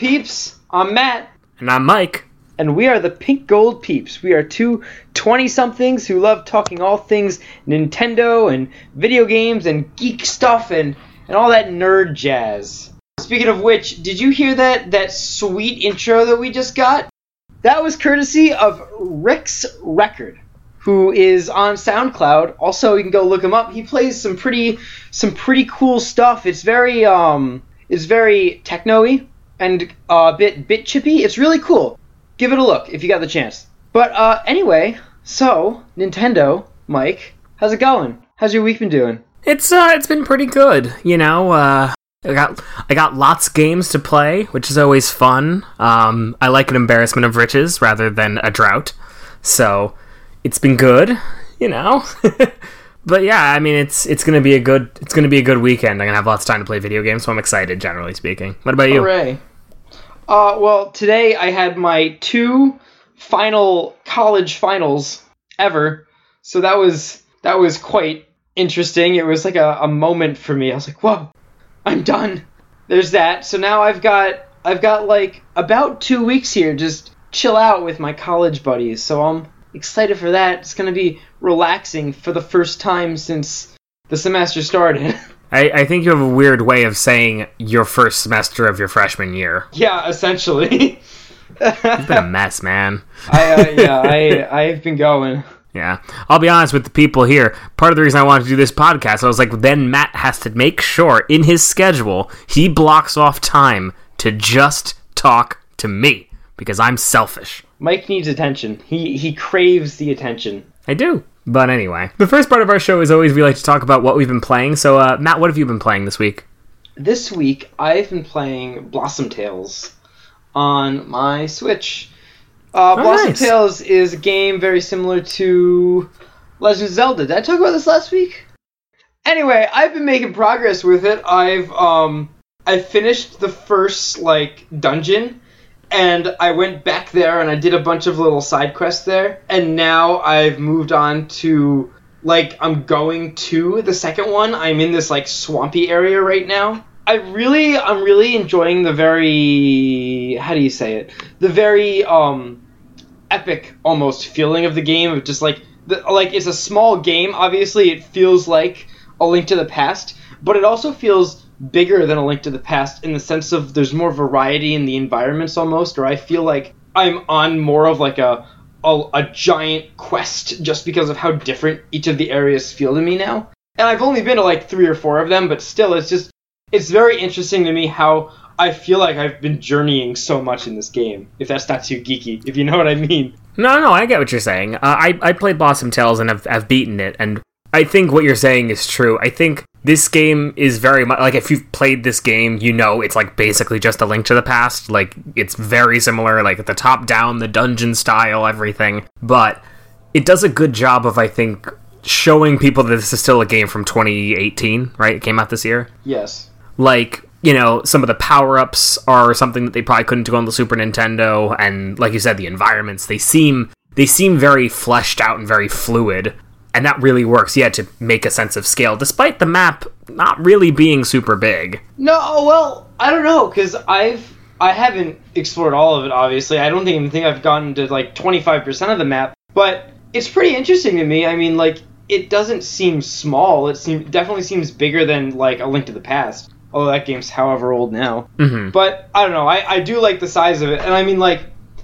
Peeps? I'm Matt, And I'm Mike. and we are the Pink Gold Peeps. We are two 20 somethings who love talking all things Nintendo and video games and geek stuff and, and all that nerd jazz. Speaking of which, did you hear that, that sweet intro that we just got? That was courtesy of Rick's Record, who is on SoundCloud. Also, you can go look him up. He plays some pretty some pretty cool stuff. It's very um it's very techno-y and uh, a bit bit chippy. It's really cool. Give it a look if you got the chance. But uh, anyway, so Nintendo, Mike, how's it going? How's your week been doing? It's uh it's been pretty good, you know, uh I got I got lots of games to play, which is always fun. Um I like an embarrassment of riches rather than a drought. So it's been good, you know. but yeah, I mean it's it's gonna be a good it's gonna be a good weekend. I'm gonna have lots of time to play video games, so I'm excited generally speaking. What about you? Hooray! Uh, well, today I had my two final college finals ever, so that was that was quite interesting. It was like a, a moment for me. I was like, "Whoa, I'm done." There's that. So now I've got I've got like about two weeks here, just chill out with my college buddies. So I'm excited for that. It's gonna be relaxing for the first time since the semester started. I, I think you have a weird way of saying your first semester of your freshman year. yeah, essentially. It's been a mess, man. I uh, yeah, I I've been going. Yeah. I'll be honest with the people here. Part of the reason I wanted to do this podcast, I was like, then Matt has to make sure in his schedule he blocks off time to just talk to me because I'm selfish. Mike needs attention. He he craves the attention. I do. But anyway, the first part of our show is always we like to talk about what we've been playing. So, uh, Matt, what have you been playing this week? This week I've been playing Blossom Tales on my Switch. Uh, Blossom nice. Tales is a game very similar to Legend of Zelda. Did I talk about this last week? Anyway, I've been making progress with it. I've um I finished the first like dungeon and I went back there and I did a bunch of little side quests there and now I've moved on to like I'm going to the second one. I'm in this like swampy area right now. I really I'm really enjoying the very how do you say it? The very um epic almost feeling of the game of just like the, like it's a small game obviously it feels like a link to the past but it also feels bigger than a link to the past in the sense of there's more variety in the environments almost or i feel like i'm on more of like a a, a giant quest just because of how different each of the areas feel to me now and i've only been to like three or four of them but still it's just it's very interesting to me how I feel like I've been journeying so much in this game. If that's not too geeky, if you know what I mean. No, no, I get what you're saying. Uh, I I played Blossom Tales and have have beaten it, and I think what you're saying is true. I think this game is very much like if you've played this game, you know it's like basically just a link to the past. Like it's very similar, like at the top down, the dungeon style, everything. But it does a good job of I think showing people that this is still a game from 2018, right? It came out this year. Yes. Like you know, some of the power ups are something that they probably couldn't do on the Super Nintendo, and like you said, the environments they seem they seem very fleshed out and very fluid, and that really works. Yeah, to make a sense of scale, despite the map not really being super big. No, well, I don't know because I've I haven't explored all of it. Obviously, I don't even think I've gotten to like twenty five percent of the map, but it's pretty interesting to me. I mean, like it doesn't seem small. It seem definitely seems bigger than like a Link to the Past. Although that game's however old now. hmm But I don't know. I, I do like the size of it, and I mean like,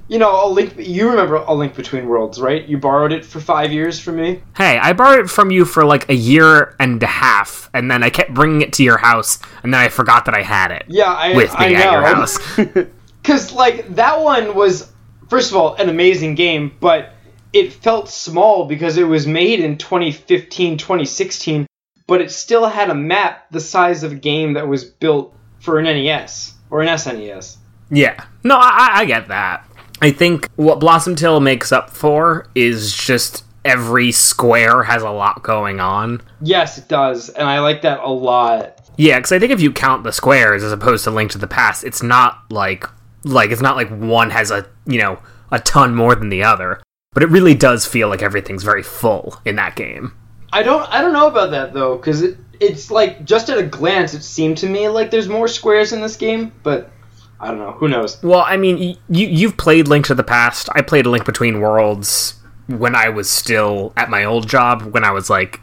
you know, a link. You remember a Link Between Worlds, right? You borrowed it for five years from me. Hey, I borrowed it from you for like a year and a half, and then I kept bringing it to your house, and then I forgot that I had it. Yeah, I With I me know. at your house. Because like that one was, first of all, an amazing game, but it felt small because it was made in 2015, 2016, but it still had a map the size of a game that was built for an NES or an SNES. Yeah. No, I, I get that. I think what Blossom Tales makes up for is just every square has a lot going on. Yes, it does, and I like that a lot. Yeah, because I think if you count the squares as opposed to Link to the Past, it's not like like it's not like one has a you know a ton more than the other. But it really does feel like everything's very full in that game. I don't I don't know about that though, because it it's like just at a glance it seemed to me like there's more squares in this game, but I don't know. Who knows? Well, I mean, you you've played Link to the Past. I played Link Between Worlds when I was still at my old job. When I was like,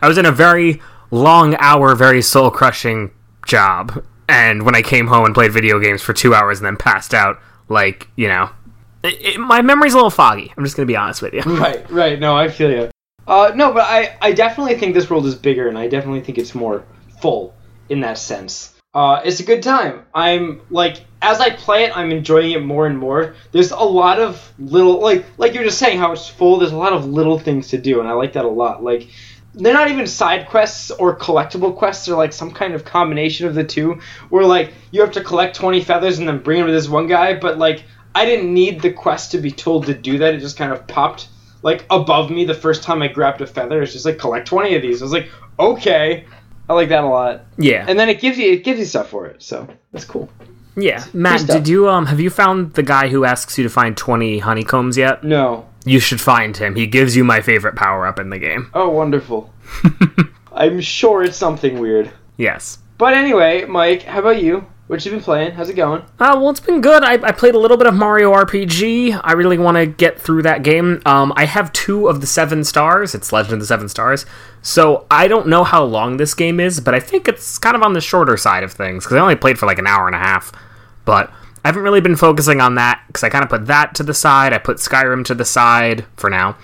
I was in a very long hour, very soul crushing job, and when I came home and played video games for two hours and then passed out, like you know, it, it, my memory's a little foggy. I'm just gonna be honest with you. Right, right. No, I feel you. Uh, no, but I, I definitely think this world is bigger, and I definitely think it's more full in that sense. Uh, it's a good time. I'm like, as I play it, I'm enjoying it more and more. There's a lot of little, like, like you're just saying how it's full. There's a lot of little things to do, and I like that a lot. Like, they're not even side quests or collectible quests. They're like some kind of combination of the two, where like you have to collect 20 feathers and then bring them to this one guy. But like, I didn't need the quest to be told to do that. It just kind of popped like above me the first time I grabbed a feather. It's just like collect 20 of these. I was like, okay. I like that a lot. Yeah, And then it gives you it gives you stuff for it. So that's cool. yeah. Matt, did you um have you found the guy who asks you to find 20 honeycombs yet? No. You should find him. He gives you my favorite power up in the game. Oh, wonderful. I'm sure it's something weird. Yes. But anyway, Mike, how about you? What you been playing? How's it going? Uh, well, it's been good. I, I played a little bit of Mario RPG. I really want to get through that game. Um, I have two of the seven stars. It's Legend of the Seven Stars. So I don't know how long this game is, but I think it's kind of on the shorter side of things because I only played for like an hour and a half. But I haven't really been focusing on that because I kind of put that to the side. I put Skyrim to the side for now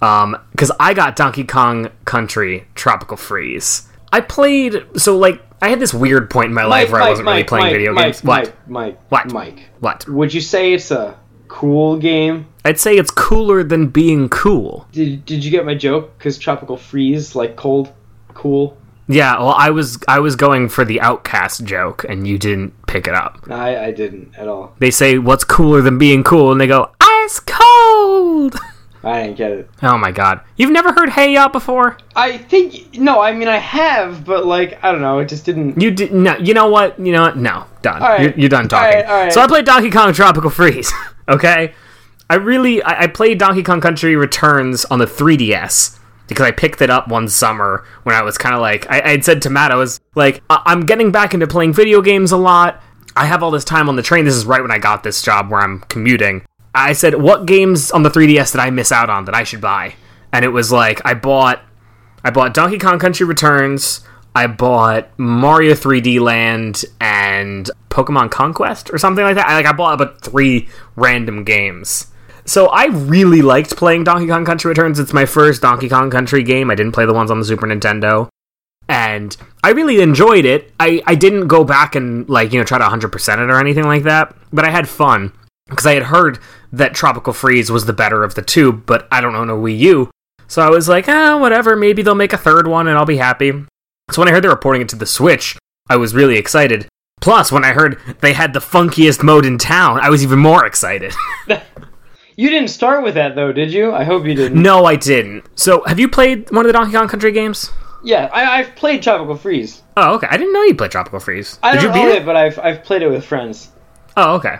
because I got Donkey Kong Country Tropical Freeze. I played so like I had this weird point in my life where I wasn't really playing Mike, video Mike, games. What? Mike, Mike, What? Mike. What? Would you say it's a cool game? I'd say it's cooler than being cool. Did, did you get my joke? Because tropical freeze, like cold, cool. Yeah, well, I was I was going for the OutKast joke, and you didn't pick it up. I, I didn't at all. They say, "What's cooler than being cool?" and they go, "Ice cold." I didn't get it. oh my god, you've never heard "Hey Ya" before? I think no. I mean, I have, but like I don't know. It just didn't. You did no. You know what? You know what? No, done. Right. You're, you're done talking. All right, all right. So I played Donkey Kong Tropical Freeze. okay, I really I, I played Donkey Kong Country Returns on the 3DS because I picked it up one summer when I was kind of like I had said to Matt, I was like, I- I'm getting back into playing video games a lot. I have all this time on the train. This is right when I got this job where I'm commuting. I said, what games on the 3DS did I miss out on that I should buy? And it was like I bought I bought Donkey Kong Country Returns. I bought Mario 3D Land and Pokemon Conquest or something like that. I like I bought about three random games. So I really liked playing Donkey Kong Country Returns. It's my first Donkey Kong Country game. I didn't play the ones on the Super Nintendo. And I really enjoyed it. I, I didn't go back and like, you know, try to 100% it or anything like that, but I had fun because I had heard that Tropical Freeze was the better of the two, but I don't own a Wii U. So I was like, ah, whatever, maybe they'll make a third one and I'll be happy. So when I heard they were porting it to the Switch, I was really excited. Plus, when I heard they had the funkiest mode in town, I was even more excited. You didn't start with that though, did you? I hope you didn't. no, I didn't. So, have you played one of the Donkey Kong Country games? Yeah, I, I've played Tropical Freeze. Oh, okay. I didn't know you played Tropical Freeze. I Did don't you beat own it? it, but I've I've played it with friends. Oh, okay.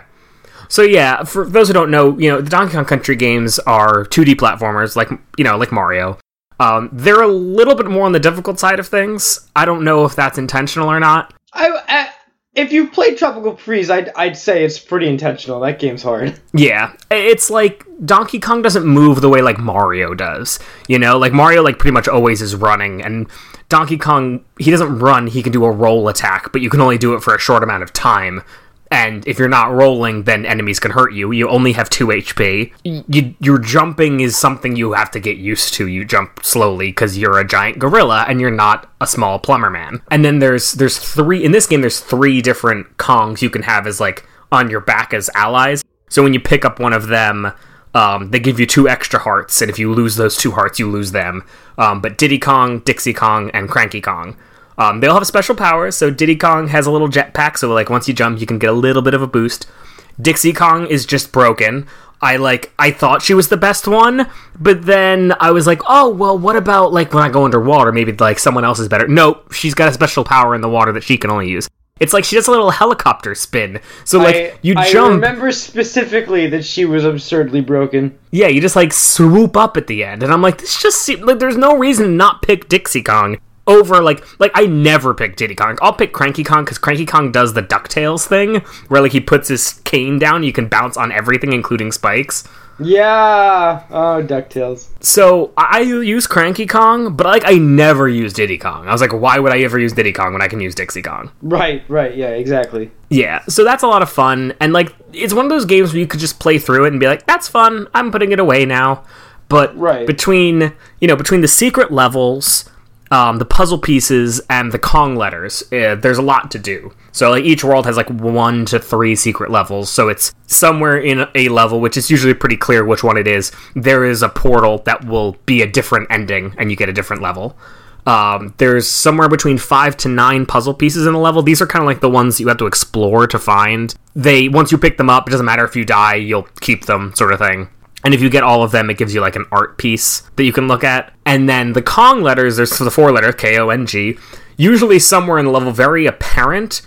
So yeah, for those who don't know, you know, the Donkey Kong Country games are 2D platformers, like you know, like Mario. Um, they're a little bit more on the difficult side of things. I don't know if that's intentional or not. I, I if you've played Tropical Freeze, I'd I'd say it's pretty intentional. That game's hard. Yeah, it's like Donkey Kong doesn't move the way like Mario does. You know, like Mario like pretty much always is running, and Donkey Kong he doesn't run. He can do a roll attack, but you can only do it for a short amount of time. And if you're not rolling, then enemies can hurt you. You only have two HP. You, your jumping is something you have to get used to. You jump slowly because you're a giant gorilla and you're not a small plumber man. And then there's there's three in this game. There's three different Kongs you can have as like on your back as allies. So when you pick up one of them, um, they give you two extra hearts, and if you lose those two hearts, you lose them. Um, but Diddy Kong, Dixie Kong, and Cranky Kong. Um, they all have special powers. So Diddy Kong has a little jetpack, so like once you jump, you can get a little bit of a boost. Dixie Kong is just broken. I like I thought she was the best one, but then I was like, oh well, what about like when I go underwater? Maybe like someone else is better. Nope, she's got a special power in the water that she can only use. It's like she does a little helicopter spin. So like I, you I jump, I remember specifically that she was absurdly broken. yeah, you just like swoop up at the end, and I'm like, this just seems like there's no reason to not pick Dixie Kong. Over like like I never pick Diddy Kong. I'll pick Cranky Kong because Cranky Kong does the Ducktales thing where like he puts his cane down, you can bounce on everything, including spikes. Yeah. Oh, Ducktales. So I use Cranky Kong, but like I never use Diddy Kong. I was like, why would I ever use Diddy Kong when I can use Dixie Kong? Right. Right. Yeah. Exactly. Yeah, so that's a lot of fun, and like it's one of those games where you could just play through it and be like, "That's fun. I'm putting it away now." But Right. between you know between the secret levels, um, the puzzle pieces, and the Kong letters, uh, there's a lot to do. So like each world has like one to three secret levels. So it's somewhere in a level, which is usually pretty clear which one it is. There is a portal that will be a different ending, and you get a different level. Um, there's somewhere between five to nine puzzle pieces in a level. These are kind of like the ones you have to explore to find. They once you pick them up, it doesn't matter if you die, you'll keep them, sort of thing. And if you get all of them, it gives you like an art piece that you can look at. And then the Kong letters, there's the four letters K O N G, usually somewhere in the level very apparent,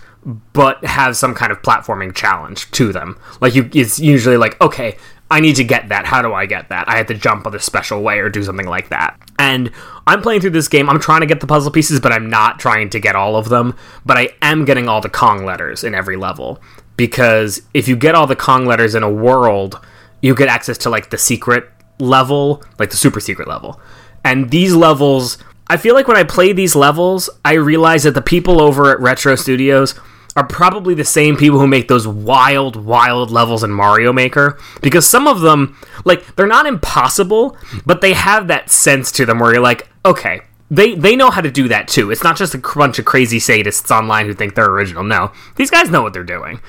but have some kind of platforming challenge to them. Like you, it's usually like, okay, I need to get that. How do I get that? I have to jump on this special way or do something like that. And I'm playing through this game. I'm trying to get the puzzle pieces, but I'm not trying to get all of them. But I am getting all the Kong letters in every level because if you get all the Kong letters in a world, you get access to like the secret level, like the super secret level. And these levels, I feel like when I play these levels, I realize that the people over at Retro Studios are probably the same people who make those wild, wild levels in Mario Maker. Because some of them, like, they're not impossible, but they have that sense to them where you're like, okay, they they know how to do that too. It's not just a bunch of crazy sadists online who think they're original. No, these guys know what they're doing.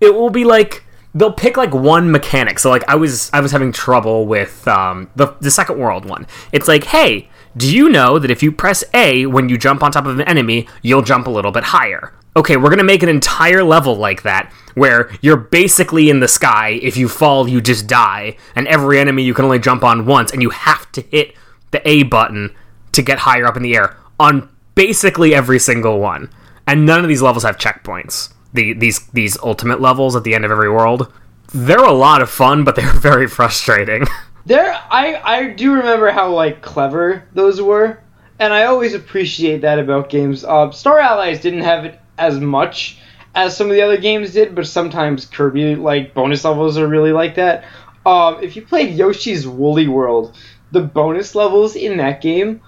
It will be like they'll pick like one mechanic. So like I was I was having trouble with um, the the second world one. It's like, hey, do you know that if you press A when you jump on top of an enemy, you'll jump a little bit higher? Okay, we're gonna make an entire level like that where you're basically in the sky. If you fall, you just die, and every enemy you can only jump on once, and you have to hit the A button to get higher up in the air on basically every single one. And none of these levels have checkpoints. The these these ultimate levels at the end of every world. They're a lot of fun, but they're very frustrating. There, I I do remember how like clever those were, and I always appreciate that about games. Uh, Star Allies didn't have it as much as some of the other games did, but sometimes Kirby like bonus levels are really like that. Um, if you played Yoshi's Woolly World, the bonus levels in that game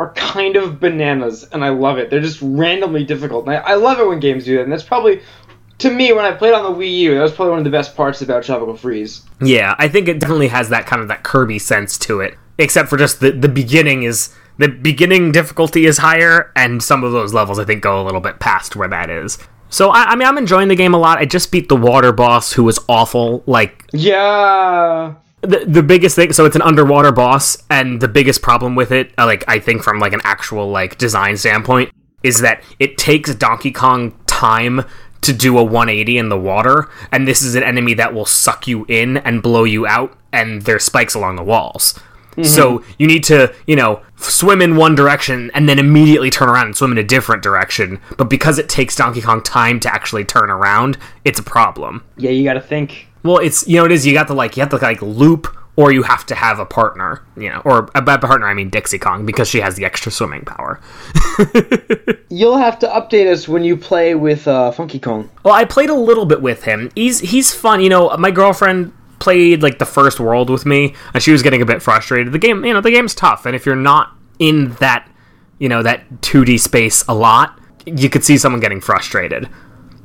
are kind of bananas, and I love it. They're just randomly difficult, and I, I love it when games do that. And that's probably, to me, when I played on the Wii U, that was probably one of the best parts about Tropical Freeze. yeah, I think it definitely has that kind of that Kirby sense to it. Except for just the the beginning is the beginning difficulty is higher, and some of those levels I think go a little bit past where that is. So I, I mean, I'm enjoying the game a lot. I just beat the water boss, who was awful. Like Yeah. The the biggest thing so it's an underwater boss and the biggest problem with it uh, like i think from like an actual like design standpoint is that it takes donkey kong time to do a 180 in the water and this is an enemy that will suck you in and blow you out and there's spikes along the walls so you need to you know swim in one direction and then immediately turn around and swim in a different direction but because it takes donkey kong time to actually turn around it's a problem Yeah, you gotta think. Well, it's you know it is. You got to like you have to like loop, or you have to have a partner. You know, or by partner I mean Dixie Kong because she has the extra swimming power. You'll have to update us when you play with uh, Funky Kong. Well, I played a little bit with him. He's he's fun. You know, my girlfriend played like the first world with me, and she was getting a bit frustrated. The game, you know, the game's tough, and if you're not in that, you know, that 2D space a lot, you could see someone getting frustrated.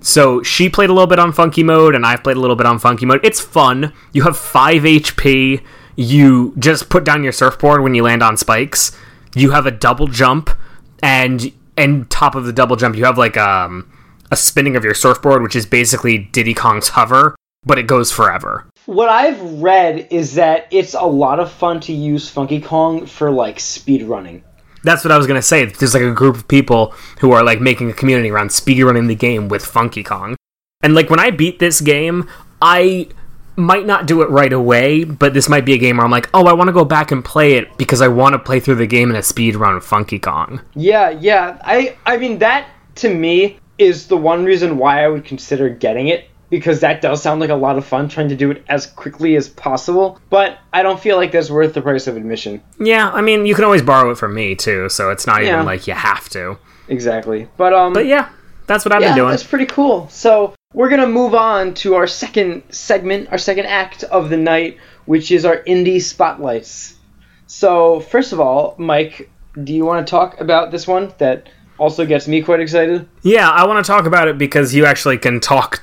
So she played a little bit on funky mode, and I've played a little bit on funky mode. It's fun. You have five HP. You just put down your surfboard when you land on spikes. You have a double jump, and and top of the double jump, you have like um a spinning of your surfboard, which is basically Diddy Kong's hover, but it goes forever. What I've read is that it's a lot of fun to use Funky Kong for like speed running. That's what I was gonna say. There's like a group of people who are like making a community around speedrunning the game with Funky Kong. And like when I beat this game, I might not do it right away, but this might be a game where I'm like, oh, I want to go back and play it because I want to play through the game in a speed run of Funky Kong. Yeah, yeah. I I mean that to me is the one reason why I would consider getting it because that does sound like a lot of fun trying to do it as quickly as possible. But I don't feel like that's worth the price of admission. Yeah, I mean, you can always borrow it from me too, so it's not Yeah. even like you have to. Exactly. But um But yeah, that's what I've yeah, been doing. that's pretty cool. So we're gonna move on to our second segment, our second act of the night, which is our indie spotlights. So first of all, Mike, do you want to talk about this one that also gets me quite excited? Yeah, I want to talk about it because you actually can talk.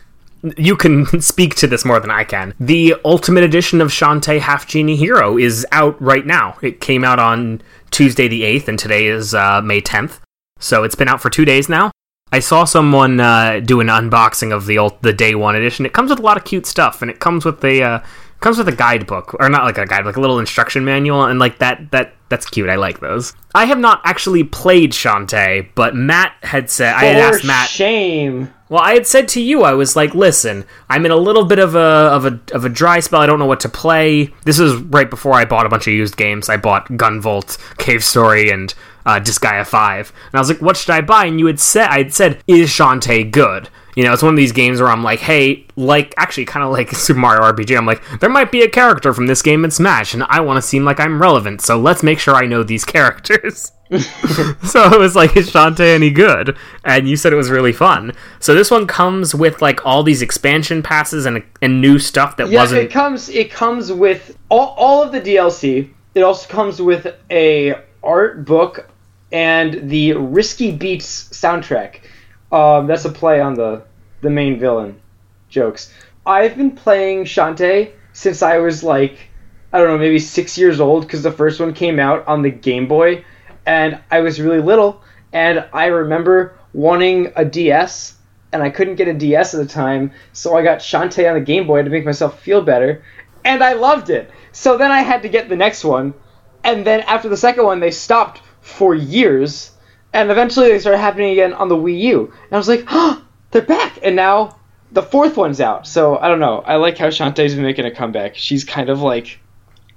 You can speak to this more than I can. The Ultimate Edition of Shantae Half Genie Hero is out right now. It came out on Tuesday the 8th, and today is uh, May 10th. So it's been out for two days now. I saw someone uh, do an unboxing of the ult- the day one edition. It comes with a lot of cute stuff, and it comes with a uh, comes with a guidebook, or not like a guide, like a little instruction manual, and like that that that's cute. I like those. I have not actually played Shantae, but Matt had said I had asked Matt. shame. Well, I had said to you, I was like, "Listen, I'm in a little bit of a of a of a dry spell. I don't know what to play." This is right before I bought a bunch of used games. I bought Gunvolt, Cave Story, and uh, Disgaea Five, and I was like, "What should I buy?" And you had said, "I had said, is Shantae good?" You know, it's one of these games where I'm like, "Hey, like actually, kind of like Super Mario RPG. I'm like, there might be a character from this game in Smash, and I want to seem like I'm relevant. So let's make sure I know these characters." so it was like, is Shantae any good? And you said it was really fun. So this one comes with like all these expansion passes and and new stuff that Yeah, wasn't. Yeah, it comes. It comes with all, all of the DLC. It also comes with a art book and the Risky Beats soundtrack. Um, that's a play on the the main villain jokes. I've been playing Shantae since I was like I don't know maybe six years old because the first one came out on the Game Boy, and I was really little, and I remember wanting a DS and I couldn't get a DS at the time, so I got Shantae on the Game Boy to make myself feel better, and I loved it. So then I had to get the next one, and then after the second one, they stopped for years, and eventually they started happening again on the Wii U, and I was like, oh, they're back, and now the fourth one's out. So I don't know. I like how Shantae's been making a comeback. She's kind of like,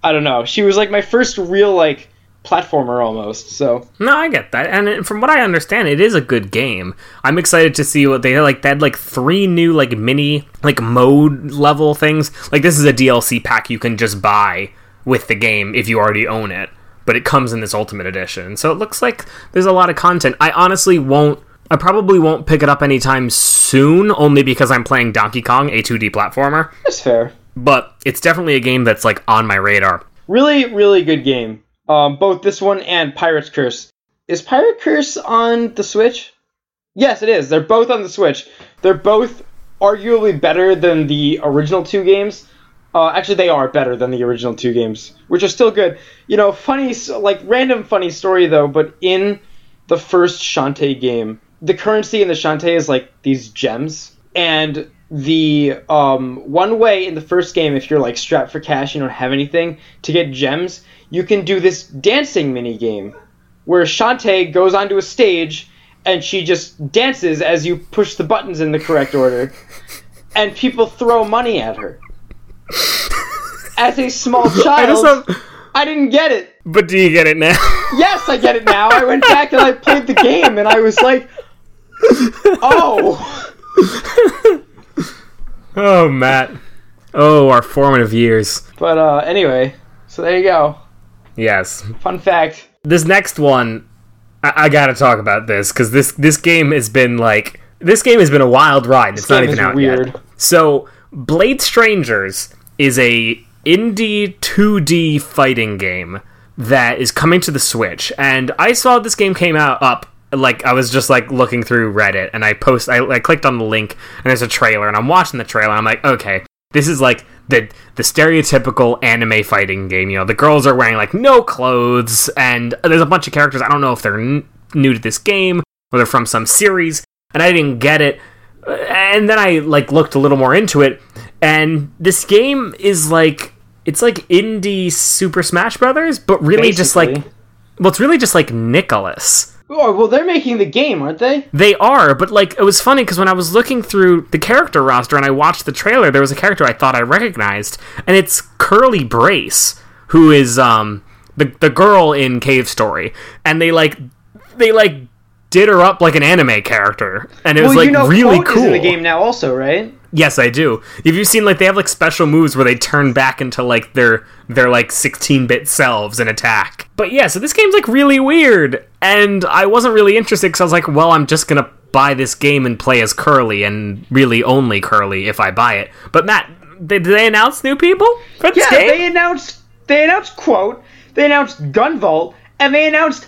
I don't know. She was like my first real like platformer almost. So No, I get that, and from what I understand, it is a good game. I'm excited to see what they like. They had like three new like mini like mode level things. Like this is a DLC pack you can just buy with the game if you already own it, but it comes in this Ultimate Edition. So it looks like there's a lot of content. I honestly won't. I probably won't pick it up anytime soon, only because I'm playing Donkey Kong, a 2D platformer. that's fair. But it's definitely a game that's like on my radar. Really, really good game. Um, both this one and Pirate's Curse. Is Pirate Curse on the Switch? Yes, it is. They're both on the Switch. They're both arguably better than the original two games. Uh, actually, they are better than the original two games, which are still good. You know, funny, like random funny story though. But in the first Shantae game, the currency in the Shantae is like these gems, and the um, one way in the first game, if you're like strapped for cash, you don't have anything to get gems, you can do this dancing mini game where Shantae goes onto a stage and she just dances as you push the buttons in the correct order, and people throw money at her. As a small child, just have- I didn't get it. but do you get it now? Yes, I get it now. I went back and I played the game, and I was like, "Oh, Oh, Matt. Oh, our formative years. But uh, anyway, so there you go. Yes. Fun fact. This next one, I, I gotta talk about this because this this game has been like this game has been a wild ride. It's not even out weird. yet. So, Blade Strangers is a indie 2D fighting game that is coming to the Switch, and I saw this game came out up. Like I was just like looking through Reddit, and I post. I, I clicked on the link, and there's a trailer, and I'm watching the trailer. And I'm like, okay, this is like the the stereotypical anime fighting game. You know, the girls are wearing like no clothes, and there's a bunch of characters. I don't know if they're n- new to this game or they're from some series, and I didn't get it. And then I like looked a little more into it, and this game is like it's like indie Super Smash Brothers, but really just like well, it's really just like Nicalis. Oh, well, they're making the game, aren't they? They are, but like it was funny because when I was looking through the character roster and I watched the trailer, there was a character I thought I recognized, and it's Curly Brace, who is um the the girl in Cave Story, and they like they like did her up like an anime character, and it was like you know, really Quote cool. is in the game now, also, right? Yes, I do. Have you seen like they have like special moves where they turn back into like their their like 16-bit selves and attack? But yeah, so this game's like really weird, and I wasn't really interested because I was like, well, I'm just gonna buy this game and play as Curly, and really only Curly if I buy it. But Matt, did they announce new people for this Yeah, game? they announced they announced quote, they announced Gunvolt, and they announced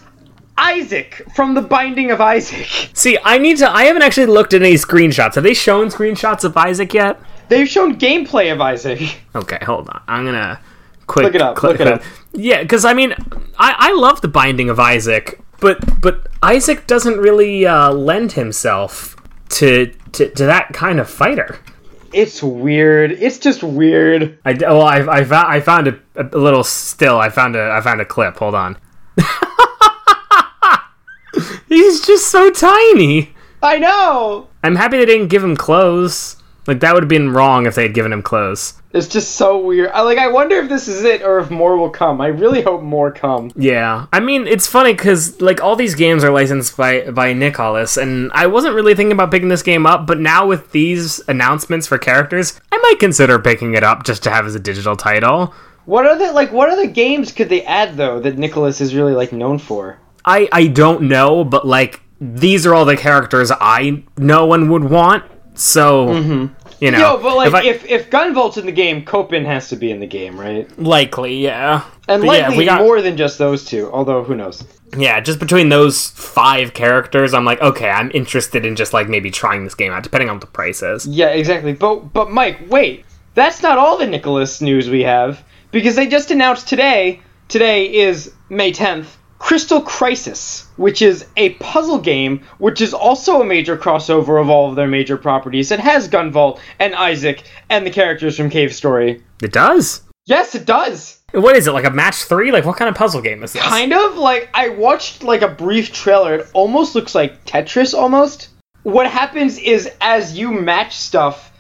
Isaac from the Binding of Isaac. See, I need to. I haven't actually looked at any screenshots. Have they shown screenshots of Isaac yet? They've shown gameplay of Isaac. Okay, hold on. I'm gonna quick Look it up, click look it up. Yeah, because I mean, I I love the Binding of Isaac, but but Isaac doesn't really uh, lend himself to, to to that kind of fighter. It's weird. It's just weird. I well, I I found I found a, a little still. I found a I found a clip. Hold on. He's just so tiny. I know. I'm happy they didn't give him clothes. Like that would have been wrong if they had given him clothes. It's just so weird. I like. I wonder if this is it or if more will come. I really hope more come. Yeah, I mean it's funny because like all these games are licensed by by Nicalis, and I wasn't really thinking about picking this game up, but now with these announcements for characters, I might consider picking it up just to have as a digital title. What other like what other games could they add though that Nicalis is really like known for? I I don't know, but like these are all the characters I know and would want. So mm-hmm. you know, Yo, but like if I- if if Gunvolt's in the game, Copen has to be in the game, right? likely, yeah, And But yeah, likely we got- more than just those two. Although who knows? yeah, just between those five characters, I'm like, okay, I'm interested in just like maybe trying this game out, depending on what the price is. Yeah, exactly. But but Mike, wait. That's not all the Nicalis news we have because they just announced today. Today is May 10th. Crystal Crisis, which is a puzzle game, which is also a major crossover of all of their major properties. It has Gunvolt and Isaac and the characters from Cave Story. It does. Yes, it does. What is it like a match three? Like what kind of puzzle game is this? Kind of like I watched like a brief trailer. It almost looks like Tetris almost. What happens is as you match stuff,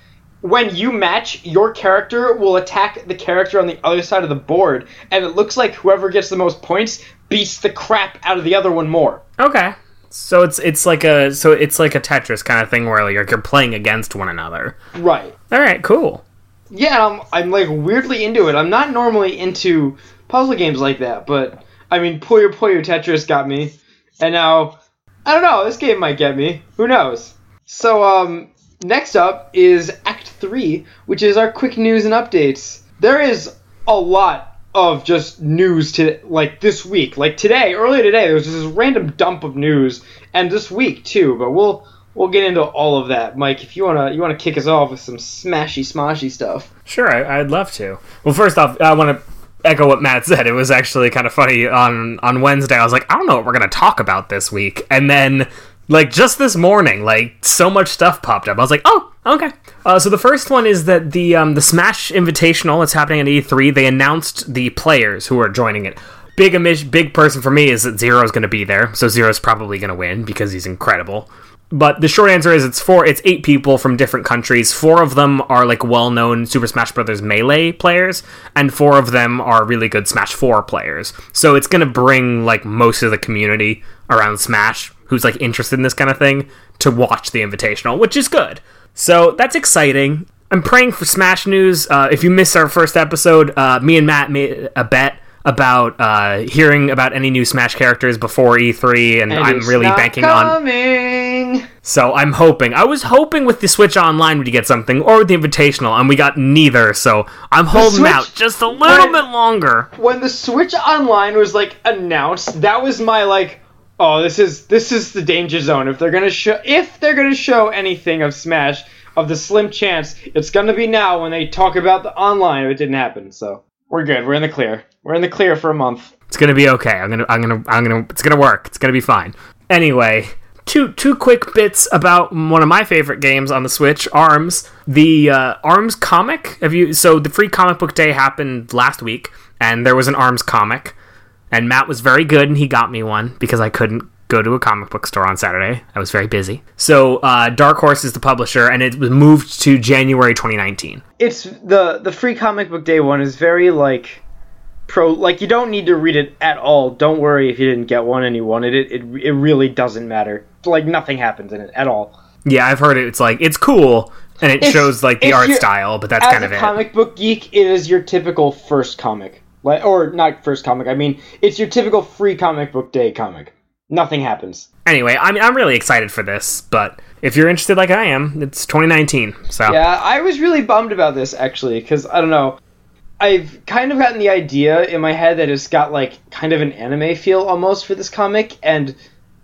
when you match, your character will attack the character on the other side of the board, and it looks like whoever gets the most points beats the crap out of the other one more. Okay. So it's it's like a so it's like a Tetris kind of thing where like you're playing against one another. Right. All right, cool. Yeah, I'm, I'm like weirdly into it. I'm not normally into puzzle games like that, but I mean, Puyo Puyo Tetris got me, and now I don't know. This game might get me. Who knows? So, um, next up is Act Three, which is our quick news and updates. There is a lot of just news to like this week. Like today, earlier today, there was just this random dump of news, and this week too. But we'll we'll get into all of that, Mike. If you wanna you wanna kick us off with some smashy smashy stuff. Sure, I, I'd love to. Well, first off, I want to echo what Matt said. It was actually kind of funny on on Wednesday. I was like, I don't know what we're gonna talk about this week, and then like just this morning, like so much stuff popped up. I was like, oh, okay. Uh, so the first one is that the um, the Smash Invitational that's happening at E3. They announced the players who are joining it. Big amish, big person for me is that Zero's going to be there. So Zero's probably going to win because he's incredible. But the short answer is it's four it's eight people from different countries. Four of them are like well-known Super Smash Bros. Melee players, and four of them are really good Smash 4 players. So it's gonna bring like most of the community around Smash who's like interested in this kind of thing to watch the invitational, which is good. So that's exciting. I'm praying for Smash news. Uh, if you missed our first episode, uh, me and Matt made a bet about uh, hearing about any new Smash characters before E3, and, And I'm really banking on. So I'm hoping. I was hoping with the Switch Online we'd get something, or with the Invitational, and we got neither. So I'm holding Switch- out just a little when- bit longer. When the Switch Online was like announced, that was my like, oh, this is this is the danger zone. If they're gonna show if they're gonna show anything of Smash, of the slim chance, it's gonna be now when they talk about the online. It didn't happen, so we're good. We're in the clear. We're in the clear for a month. It's gonna be okay. I'm gonna, I'm gonna, I'm gonna. It's gonna work. It's gonna be fine. Anyway, two two quick bits about one of my favorite games on the Switch, Arms. The uh, Arms comic. Have you? So the free comic book day happened last week, and there was an Arms comic, and Matt was very good, and he got me one because I couldn't go to a comic book store on Saturday. I was very busy. So uh, Dark Horse is the publisher, and it was moved to January 2019. It's the the free comic book day one is very like pro like you don't need to read it at all. Don't worry if you didn't get one and you wanted it. It it really doesn't matter. like nothing happens in it at all. Yeah, I've heard it. It's like it's cool and it It's- shows like the art style, but that's kind of it. comic book geek, it is your typical first comic, or not first comic. I mean, it's your typical free comic book day comic. Nothing happens. Anyway, I mean, I'm really excited for this, but if you're interested like I am, it's 2019. So Yeah, I was really bummed about this actually because I don't know. I've kind of gotten the idea in my head that it's got like kind of an anime feel almost for this comic, and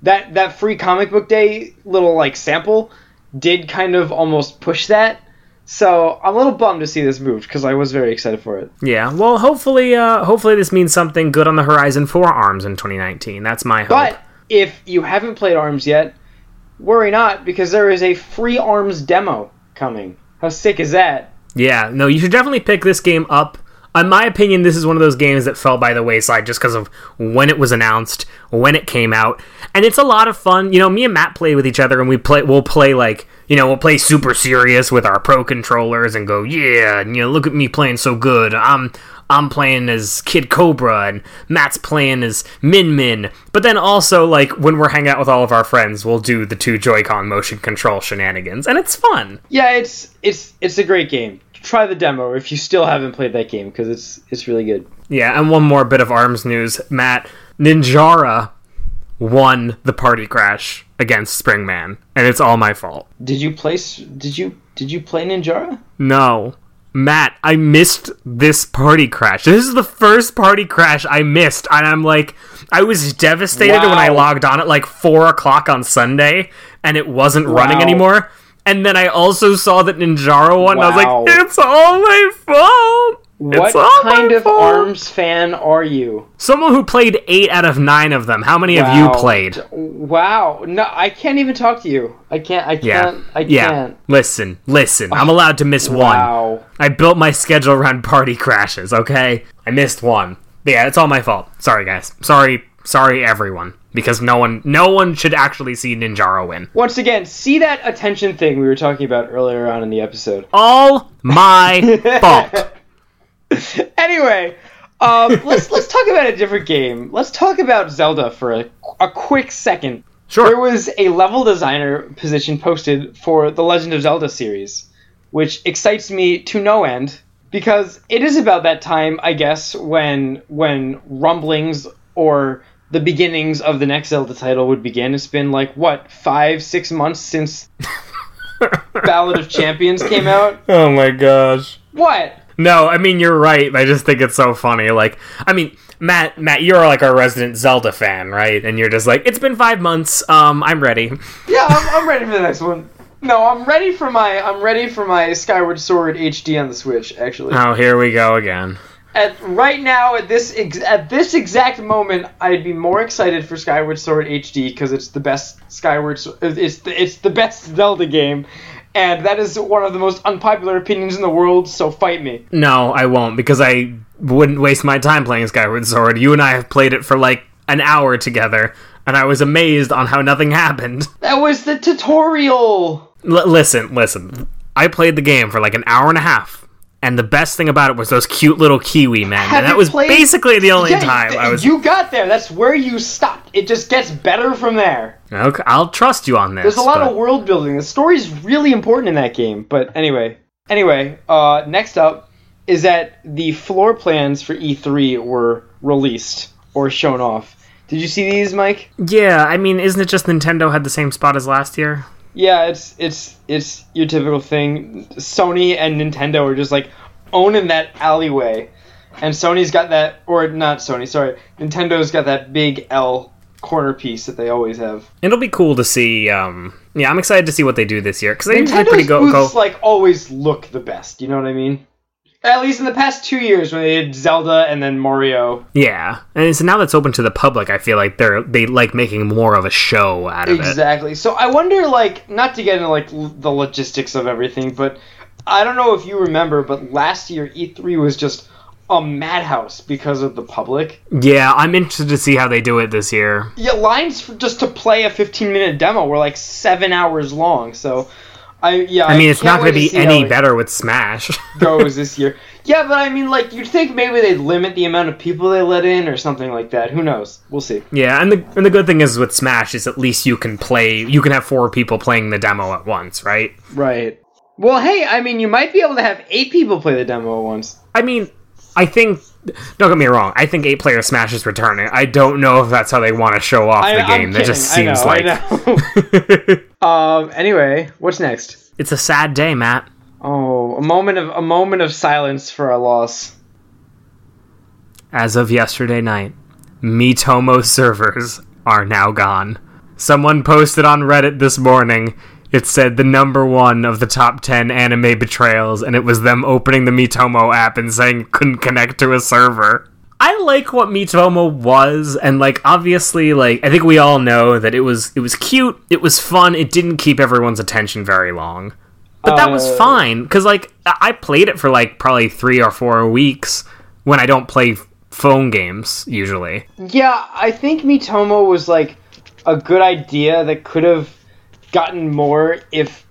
that that free comic book day little like sample did kind of almost push that. So I'm a little bummed to see this moved because I was very excited for it. yeah. Well, hopefully, uh, hopefully this means something good on the horizon for Arms in 2019. That's my hope. But if you haven't played Arms yet, worry not because there is a free Arms demo coming. How sick is that? Yeah, no, you should definitely pick this game up. In my opinion, this is one of those games that fell by the wayside just because of when it was announced, when it came out, and it's a lot of fun. You know, me and Matt play with each other, and we play. We'll play like you know, we'll play super serious with our pro controllers and go, yeah, and, you know, look at me playing so good. I'm I'm playing as Kid Cobra, and Matt's playing as Min Min. But then also, like when we're hanging out with all of our friends, we'll do the two Joy-Con motion control shenanigans, and it's fun. Yeah, it's it's it's a great game. Try the demo if you still haven't played that game because it's it's really good. Yeah, and one more bit of arms news. Matt, Ninjara won the party crash against Springman, and it's all my fault. Did you play? Did you did you play Ninjara? No. Matt, I missed this party crash. This is the first party crash I missed, and I'm like, I was devastated when I logged on at like 4 o'clock on Sunday, and it wasn't running anymore. And then I also saw that Ninjara won, and I was like, it's all my fault! What kind of fault. Arms fan are you? Someone who played eight out of nine of them. How many have you played? Wow. No, I can't even talk to you. I can't. I can't. I yeah. can't. Listen, listen. I'm allowed to miss one. Wow. I built my schedule around party crashes, okay? I missed one. But yeah, it's all my fault. Sorry guys. Sorry sorry everyone. Because no one no one should actually see Ninjara win. Once again, see that attention thing we were talking about earlier on in the episode. All my fault. anyway, um, let's let's talk about a different game. Let's talk about Zelda for a, a quick second. Sure. There was a level designer position posted for the Legend of Zelda series, which excites me to no end because it is about that time, I guess, when when rumblings or the beginnings of the next Zelda title would begin. It's been like what five, six months since Ballad of Champions came out. Oh my gosh. What? No, I mean you're right. I just think it's so funny. Like, I mean, Matt, Matt, you're like our resident Zelda fan, right? And you're just like, it's been five months. Um, I'm ready. Yeah, I'm, I'm ready for the next one. No, I'm ready for my I'm ready for my Skyward Sword HD on the Switch. Actually, Oh, here we go again. at right now at this ex- at this exact moment, I'd be more excited for Skyward Sword HD because it's the best Skyward it's the, it's the best Zelda game, and that is one of the most unpopular opinions in the world. So fight me. No, I won't because I wouldn't waste my time playing Skyward Sword. You and I have played it for like an hour together, and I was amazed on how nothing happened. That was the tutorial. L- listen, listen. I played the game for like an hour and a half, and the best thing about it was those cute little Kiwi men, Have and that was played- basically the only Yeah, time I was. You got there. That's where you stopped. It just gets better from there. Okay, I'll trust you on this. There's a lot but- of world building. The story's really important in that game. But anyway, anyway, uh, next up is that the floor plans for E3 were released or shown off. Did you see these, Mike? Yeah, I mean, isn't it just Nintendo had the same spot as last year? Yeah, it's it's it's your typical thing. Sony and Nintendo are just like owning that alleyway, and Sony's got that, or not Sony, sorry, Nintendo's got that big L corner piece that they always have. It'll be cool to see. Um, yeah, I'm excited to see what they do this year because they usually Nintendo's pretty go go. like always look the best. You know what I mean? At least in the past two years when they did Zelda and then Mario. Yeah, and so now that's open to the public, I feel like they're they like making more of a show out of it. Exactly. So I wonder, like, not to get into like l- the logistics of everything, but I don't know if you remember, but last year E3 was just a madhouse because of the public. Yeah, I'm interested to see how they do it this year. Yeah, lines for just to play a 15 minute demo were like seven hours long. So, I yeah. I mean, it's can't going to be any better with Smash. Goes this year. Yeah, but I mean, like, you'd think maybe they'd limit the amount of people they let in or something like that. Who knows? We'll see. Yeah, and the and the good thing is with Smash is at least you can play. You can have four people playing the demo at once, right? Right. Well, hey, I mean, you might be able to have eight people play the demo at once. I mean, I think. Don't get me wrong. I think eight player Smash is returning. I don't know if that's how they want to show off I, the game. That just seems I like I know. um. Anyway, what's next? it's a sad day, Matt. Oh, a moment of a moment of silence for our loss. As of yesterday night, Miitomo servers are now gone. Someone posted on Reddit this morning. It said the number one of the top 10 anime betrayals, and it was them opening the Miitomo app and saying couldn't connect to a server. I like what Miitomo was, and like obviously, like I think we all know that it was it was cute, it was fun, it didn't keep everyone's attention very long. But that was Uh, fine, because like I I played it for like probably three or four weeks when I don't play phone games usually. Yeah, I think Miitomo was like a good idea that could have gotten more if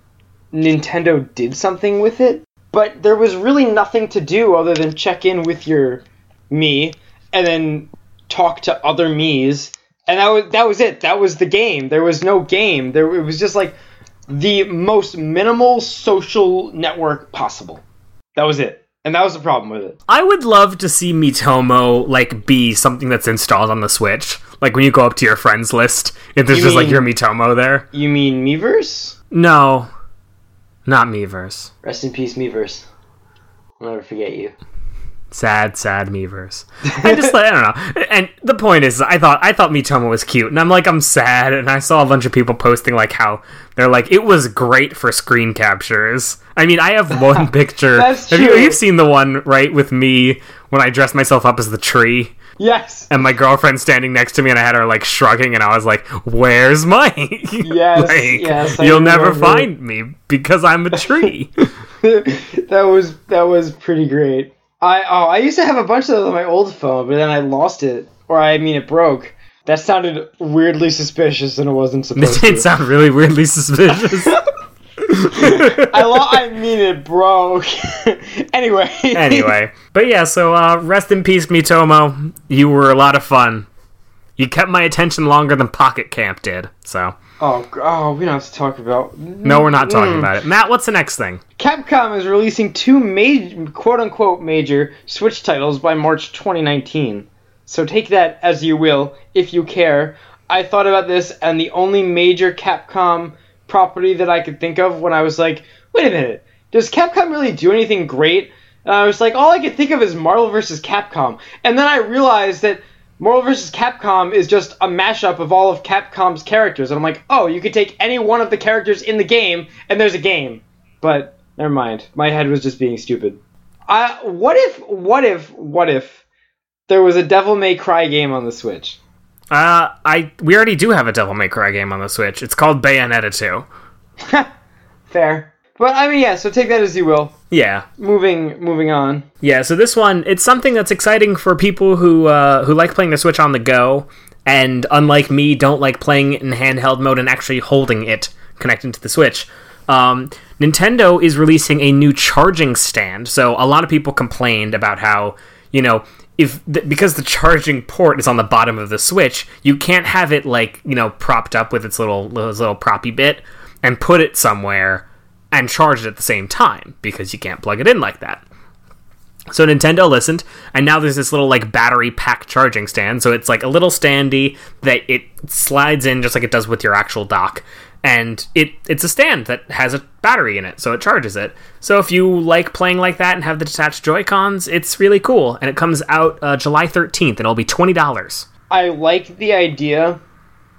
Nintendo did something with it. But there was really nothing to do other than check in with your me and then talk to other me's, and that was that was it. That was the game. There was no game. There it was just like the most minimal social network possible. That was it. And that was the problem with it. I would love to see Miitomo like be something that's installed on the Switch. Like when you go up to your friends list, if there's You just like your Miitomo there. You mean Miiverse? No, not Miiverse. Rest in peace, Miiverse. I'll never forget you. Sad, sad Miiverse. I just like I don't know. And the point is, I thought I thought Miitomo was cute, and I'm like I'm sad, and I saw a bunch of people posting like how they're like it was great for screen captures. I mean, I have one picture. That's have you true. you've seen the one right with me when I dressed myself up as the tree? Yes. and my girlfriend standing next to me, and I had her like shrugging, and I was like, "Where's Mike? Yes, like, yes, I you'll never remember. find me because I'm a tree." that was that was pretty great. I oh I used to have a bunch of those on my old phone, but then I lost it, or I mean it broke. That sounded weirdly suspicious, and it wasn't supposed it to. did sound really weirdly suspicious. I lo- I mean it broke. anyway. anyway, but yeah, so uh, rest in peace, Miitomo. You were a lot of fun. You kept my attention longer than Pocket Camp did. So Oh, oh, we don't have to talk about. no, we're not talking Mm. about it. Matt, what's the next thing? Capcom is releasing two major, quote unquote, major Switch titles by March 2019. So take that as you will, if you care. I thought about this, and the only major Capcom property that I could think of when I was like, wait a minute, does Capcom really do anything great? And I was like, all I could think of is Marvel vs. Capcom. And then I realized that Marvel vs. Capcom is just a mashup of all of Capcom's characters. And I'm like, oh, you could take any one of the characters in the game, and there's a game. But never mind. My head was just being stupid. Uh, what if, what if, what if there was a Devil May Cry game on the Switch? Uh, I we already do have a Devil May Cry game on the Switch. It's called Bayonetta 2. Fair. But I mean, yeah. So take that as you will. Yeah, Moving, moving on. Yeah, so this one it's something that's exciting for people who uh, who like playing the Switch on the go, and unlike me, don't like playing it in handheld mode and actually holding it connected to the Switch. Um, Nintendo is releasing a new charging stand. So a lot of people complained about how you know if th- because the charging port is on the bottom of the Switch, you can't have it like you know propped up with its little little, little proppy bit and put it somewhere and charge it at the same time because you can't plug it in like that. So Nintendo listened, and now there's this little like battery pack charging stand. So it's like a little standy that it slides in just like it does with your actual dock, and it it's a stand that has a battery in it, so it charges it. So if you like playing like that and have the detached Joy Cons, it's really cool. And it comes out uh, July 13th, and it'll be twenty dollars. I like the idea.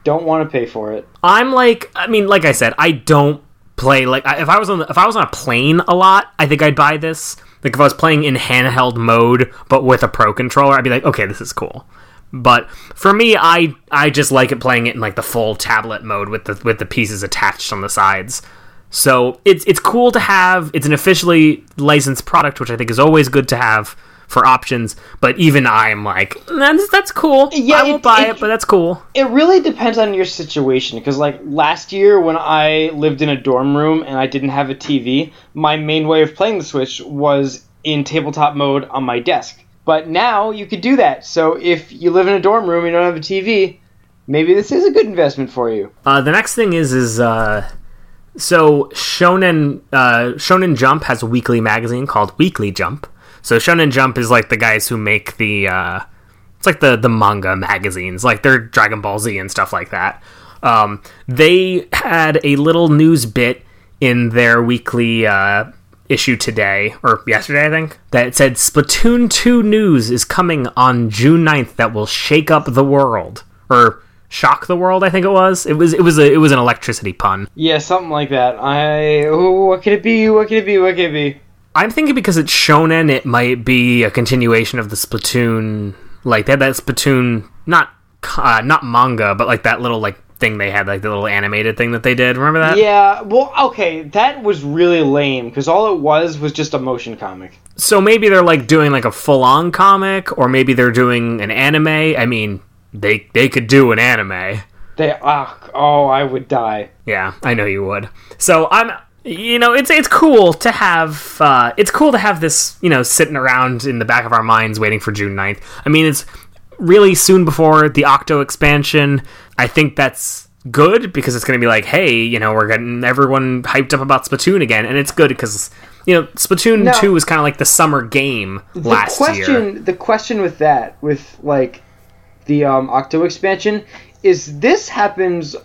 Don't want to pay for it. I'm like, I mean, like I said, I don't play like if I was on if I was on a plane a lot, I think I'd buy this. Like if I was playing in handheld mode but with a pro controller, I'd be like, okay, this is cool. But for me, I I just like it playing it in like the full tablet mode with the with the pieces attached on the sides. So it's it's cool to have. It's an officially licensed product, which I think is always good to have for options. But even I'm like, that's that's cool. Yeah, I won't it- buy it- it, but that's cool. It really depends on your situation because, like, last year when I lived in a dorm room and I didn't have a TV, my main way of playing the Switch was in tabletop mode on my desk. But now you could do that. So if you live in a dorm room and you don't have a TV, maybe this is a good investment for you. Uh, the next thing is is uh, so Shonen uh, Shonen Jump has a weekly magazine called Weekly Jump. So Shonen Jump is like the guys who make the uh, it's like the the manga magazines, like they're Dragon Ball Z and stuff like that. Um, they had a little news bit in their weekly uh, issue today or yesterday, I think, that said Splatoon 2 news is coming on June 9th that will shake up the world or shock the world, I think it was. It was it was a it was an electricity pun. Yeah, something like that. I what could it be? What could it be? What could it be? I'm thinking because it's shonen, it might be a continuation of the Splatoon. Like they had that Splatoon, not uh, not manga, but like that little like thing they had, like the little animated thing that they did. Remember that? Yeah, well, okay, that was really lame because all it was was just a motion comic. So maybe they're like doing like a full on comic, or maybe they're doing an anime. I mean, they they could do an anime. They ah oh, I would die. Yeah, I know you would. So I'm you know it's it's cool to have uh, it's cool to have this you know sitting around in the back of our minds waiting for June 9th. I mean it's really soon before the Octo expansion. I think that's good because it's going to be like, hey, you know, we're getting everyone hyped up about Splatoon again, and it's good because you know Splatoon No. two was kind of like the summer game The last question, year. the question with that, with like the um, Octo expansion, is this happens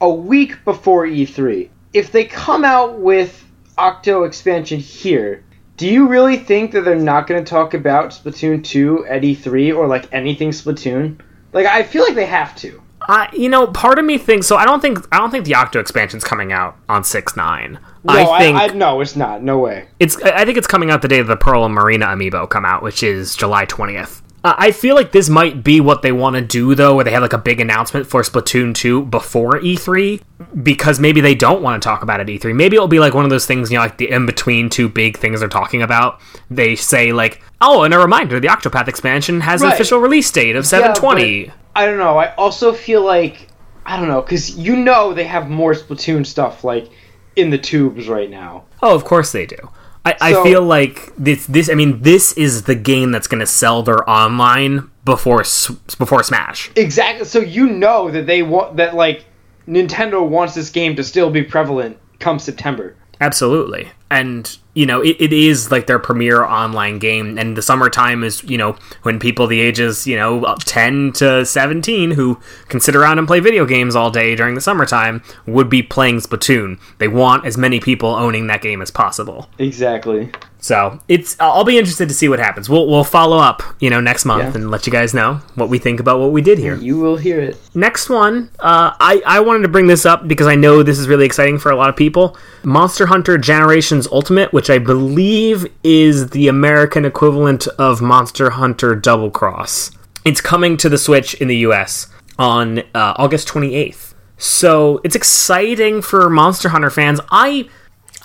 a week before E3. If they come out with Octo expansion here, do you really think that they're not going to talk about Splatoon 2 at E3 or like anything Splatoon? Like I feel like they have to. I you know, part of me thinks so. I don't think I don't think the Octo expansion's coming out on six nine. No, I think I, no, it's not. No way. It's. I think it's coming out the day the Pearl and Marina amiibo come out, which is July twentieth. Uh, I feel like this might be what they want to do, though, where they have like a big announcement for Splatoon two before E3, because maybe they don't want to talk about it at E3. Maybe it'll be like one of those things, you know, like the in between two big things they're talking about. They say like, oh, and a reminder, the Octopath expansion has an official release date of seven twenty. but I don't know. I also feel like I don't know because you know they have more Splatoon stuff like in the tubes right now. Oh, of course they do. I, I feel like this. This. I mean, this is the game that's going to sell their online before before Smash. Exactly. So you know that they want that like Nintendo wants this game to still be prevalent come September. Absolutely. And, you know, it, it is like their premier online game. And the summertime is, you know, when people the ages, you know, 10 to 17 who can sit around and play video games all day during the summertime would be playing Splatoon. They want as many people owning that game as possible. Exactly. So it's I'll be interested to see what happens. We'll we'll follow up, you know, next month Yeah. and let you guys know what we think about what we did here. You will hear it. Next one, uh, I I wanted to bring this up because I know this is really exciting for a lot of people. Monster Hunter Ultimate, which I believe is the American equivalent of Monster Hunter Double Cross. It's coming to the Switch in the U.S. on uh, August 28th. So it's exciting for Monster Hunter fans. I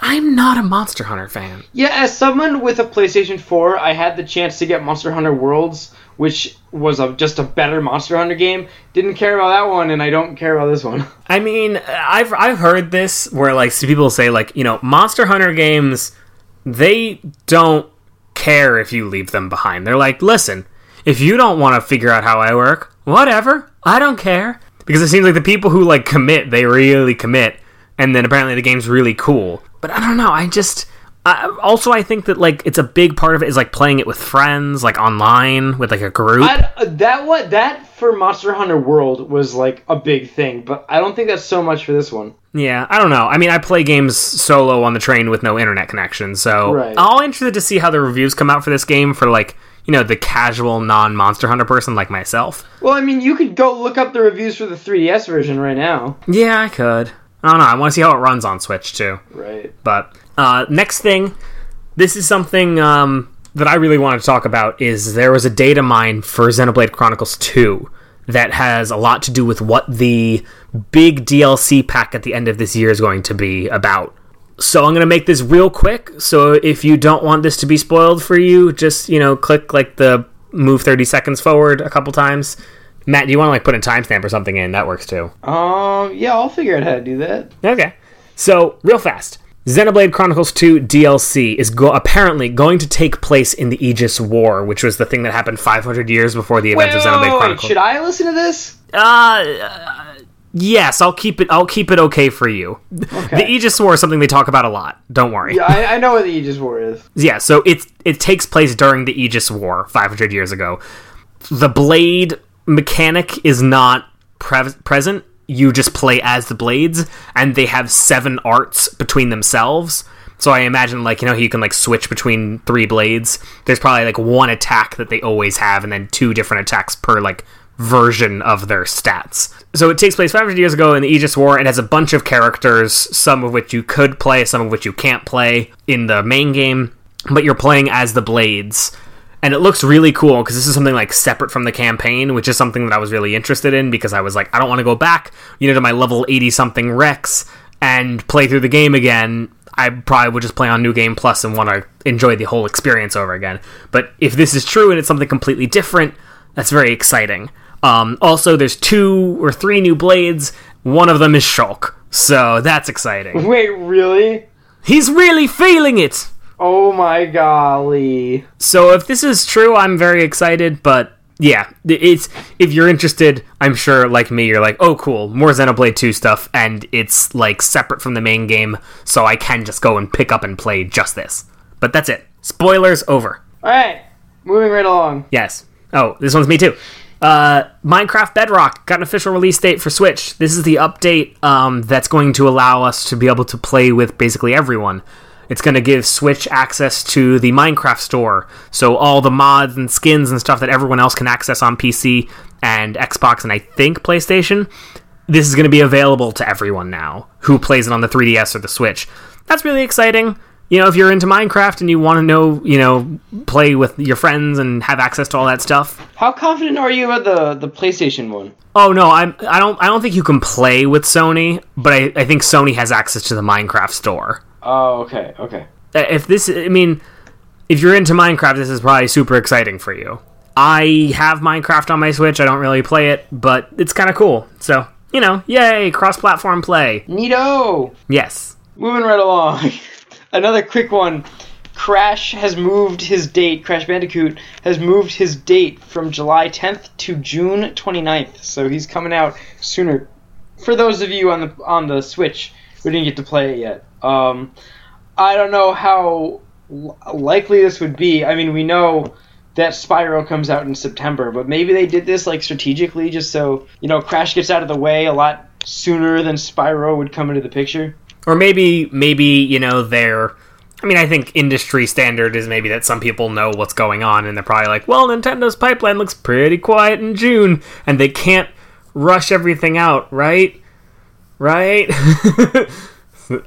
I'm not a Monster Hunter fan. Yeah, as someone with a PlayStation 4, I had the chance to get Monster Hunter Worlds, which was a, just a better Monster Hunter game. Didn't care about that one, and I don't care about this one. I mean, I've I've heard this where like people say like you know Monster Hunter games, they don't care if you leave them behind. They're like, listen, if you don't want to figure out how I work, whatever, I don't care. Because it seems like the people who like commit, they really commit, and then apparently the game's really cool. But I don't know. I just. I, also, I think that like it's a big part of it is like playing it with friends, like online with like a group. I, uh, that what that for Monster Hunter World was like a big thing, but I don't think that's so much for this one. Yeah, I don't know. I mean, I play games solo on the train with no internet connection, so Right. I'm interested to see how the reviews come out for this game for like you know the casual non Monster Hunter person like myself. Well, I mean, you could go look up the reviews for the 3DS version right now. Yeah, I could. I don't know. I want to see how it runs on Switch too. Right. But uh, next thing, this is something um, that I really wanted to talk about. Is there was a data mine for Xenoblade Chronicles Two that has a lot to do with what the big DLC pack at the end of this year is going to be about. So I'm going to make this real quick. So if you don't want this to be spoiled for you, just you know click like the move 30 seconds forward a couple times. Matt, do you want to like put a timestamp or something in? That works too. Um. Yeah, I'll figure out how to do that. Okay. So, real fast. Xenoblade Chronicles 2 DLC is go- apparently going to take place in the Aegis War, which was the thing that happened 500 years before the events Wait, of Xenoblade wait, wait, Chronicles. should I listen to this? Uh, uh, yes, I'll keep it. I'll keep it okay for you. The Aegis War is something they talk about a lot. Don't worry. Yeah, I, I know what the Aegis War is. Yeah, so it it takes place during the Aegis War 500 years ago. The blade mechanic is not pre- present. You just play as the blades, and they have seven arts between themselves. So I imagine, like you know, you can like switch between three blades. There's probably like one attack that they always have, and then two different attacks per like version of their stats. So it takes place 500 years ago in the Aegis War and has a bunch of characters, some of which you could play, some of which you can't play in the main game, but you're playing as the Blades. And it looks really cool because this is something like separate from the campaign, which is something that I was really interested in because I was like, I don't want to go back, you know, to my level 80 something Rex and play through the game again. I probably would just play on New Game Plus and want to enjoy the whole experience over again. But if this is true and it's something completely different, that's very exciting. Um, also, there's two or three new blades. One of them is Shulk, so that's exciting. Wait, really? He's really feeling it. Oh my golly. So if this is true, I'm very excited. But yeah, it's if you're interested, I'm sure like me, you're like, oh cool, more Xenoblade 2 stuff, and it's like separate from the main game, so I can just go and pick up and play just this. But that's it. Spoilers over. Alright, moving right along. Yes. Oh, this one's me too. Uh, Minecraft Bedrock got an official release date for Switch. This is the update um, that's going to allow us to be able to play with basically everyone. It's going to give Switch access to the Minecraft store, so all the mods and skins and stuff that everyone else can access on PC and Xbox and I think PlayStation. This is going to be available to everyone now who plays it on the 3DS or the Switch. That's really exciting you know, if you're into Minecraft and you want to know, you know, play with your friends and have access to all that stuff. How confident are you about the, the PlayStation one? Oh no, I'm I don't I don't think you can play with Sony, but I, I think Sony has access to the Minecraft store. Oh, okay, okay. Uh, If this I mean, if you're into Minecraft, this is probably super exciting for you. I have Minecraft on my Switch. I don't really play it, but it's kind of cool. So, you know, yay, cross-platform play. Neato! Yes. Moving right along. Another quick one. Crash has moved his date, Crash Bandicoot has moved his date from July 10th to June 29th. So he's coming out sooner. For those of you on the on the Switch who didn't get to play it yet. Um, I don't know how likely this would be. I mean, we know that Spyro comes out in September, but maybe they did this like strategically just so, you know, Crash gets out of the way a lot sooner than Spyro would come into the picture. or maybe maybe you know they're i mean i think industry standard is maybe that some people know what's going on and they're probably like well nintendo's pipeline looks pretty quiet in june and they can't rush everything out right right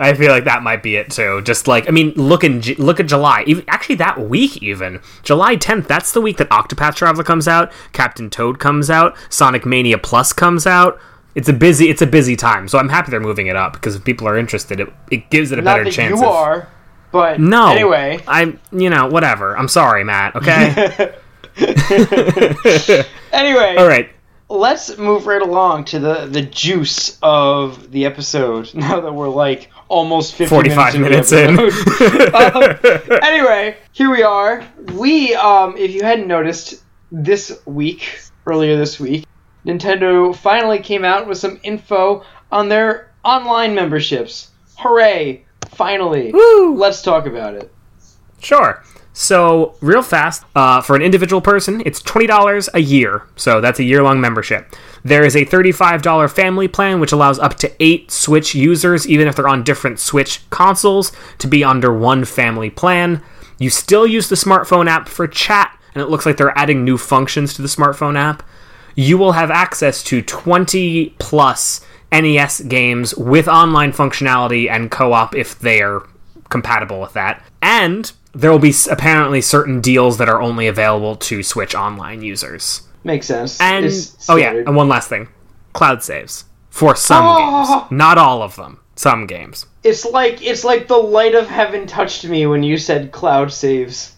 i feel like that might be it too. Just like i mean look in look at july. Even actually that week even. July 10th that's the week that octopath traveler comes out captain toad comes out sonic mania plus comes out. It's a busy it's a busy time so i'm happy they're moving it up because if people are interested it, it gives it a Not better that chance you of- are, but no. Anyway, i'm you know whatever. I'm sorry matt okay? Anyway, all right. let's move right along to the the juice of the episode. Now that we're like almost 50 45 minutes, minutes episode. um, anyway, here we are. We, um, if you hadn't noticed, this week, earlier this week, Nintendo finally came out with some info on their online memberships. Hooray! Finally. Woo! Let's talk about it. Sure. So, real fast, uh, for an individual person, it's $20 a year. So, that's a year long membership. There is a $35 family plan, which allows up to eight Switch users, even if they're on different Switch consoles, to be under one family plan. You still use the smartphone app for chat, and it looks like they're adding new functions to the smartphone app. You will have access to 20 plus NES games with online functionality and co op if they are compatible with that. And there will be apparently certain deals that are only available to Switch Online users. Makes sense. And It's oh yeah, and one last thing, cloud saves for some Oh. games, not all of them. Some games. It's like it's like the light of heaven touched me when you said cloud saves.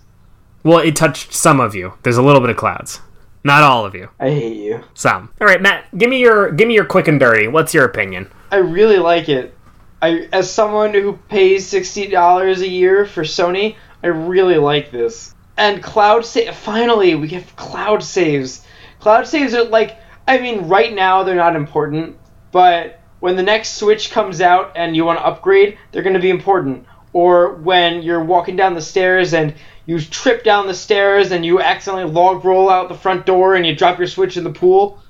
Well, it touched some of you. There's a little bit of clouds, not all of you. I hate you. Some. All right, Matt, give me your give me your quick and dirty. What's your opinion? I really like it. I, as someone who pays sixty dollars a year for Sony, I really like this. And cloud save. Finally, we have cloud saves. Cloud saves are like. I mean, right now they're not important, but when the next Switch comes out and you want to upgrade, they're going to be important. Or when you're walking down the stairs and you trip down the stairs and you accidentally log roll out the front door and you drop your Switch in the pool,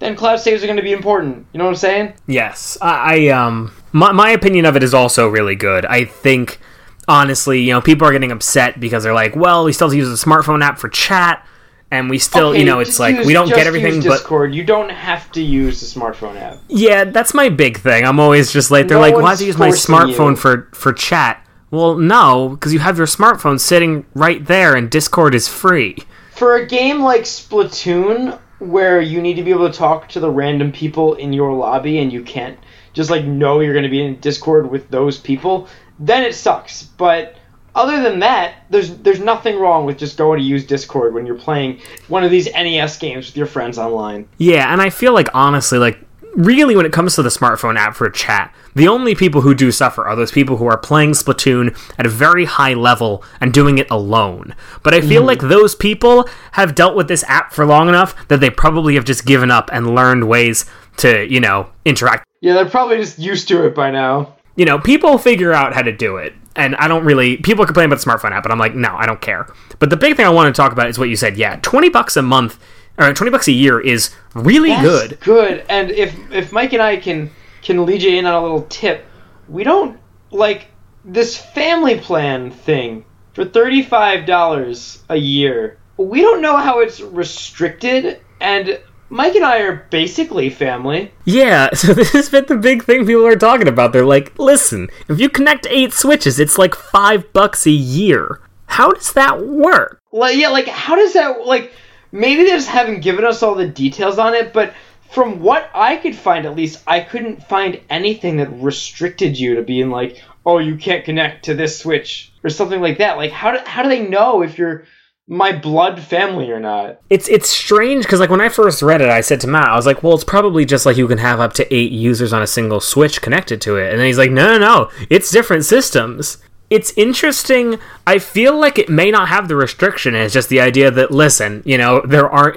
then cloud saves are going to be important. You know what I'm saying? Yes, I, I um, my my opinion of it is also really good. I think honestly, you know, people are getting upset because they're like, well, we still have to use the smartphone app for chat, and we still, Okay, you know, it's like use- we don't get everything, but Discord. You don't have to use the smartphone app. yeah, that's my big thing. I'm always just like, they're No like, why do you use my smartphone you. for for chat? Well, no, because you have your smartphone sitting right there, and Discord is free. For a game like Splatoon, where you need to be able to talk to the random people in your lobby and you can't just like know you're going to be in Discord with those people, then it sucks. But other than that, there's there's nothing wrong with just going to use Discord when you're playing one of these NES games with your friends online. Yeah, and I feel like honestly, like really when it comes to the smartphone app for chat, the only people who do suffer are those people who are playing Splatoon at a very high level and doing it alone. But I feel mm-hmm. like those people have dealt with this app for long enough that they probably have just given up and learned ways to, you know, interact. Yeah, they're probably just used to it by now. You know, people figure out how to do it. And I don't really people complain about the smartphone app, but I'm like, no, I don't care. But the big thing I want to talk about is what you said. Yeah, 20 bucks a month or 20 bucks a year is really That's good. Good. And if if Mike and I can can lead you in on a little tip, we don't like this family plan thing for thirty five dollars a year. We don't know how it's restricted, and Mike and I are basically family. Yeah, so this has been the big thing people are talking about. They're like, listen, if you connect eight switches, it's like five bucks a year. How does that work? Like yeah, like how does that like maybe they just haven't given us all the details on it, but from what I could find at least, I couldn't find anything that restricted you to being like, oh, you can't connect to this switch or something like that. Like how do how do they know if you're my blood family or not? It's it's strange because like when I first read it, I said to Matt, I was like, well, it's probably just like you can have up to eight users on a single switch connected to it, and then he's like, no, no, no, it's different systems. It's interesting. I feel like it may not have the restriction. It's just the idea that listen, you know, there are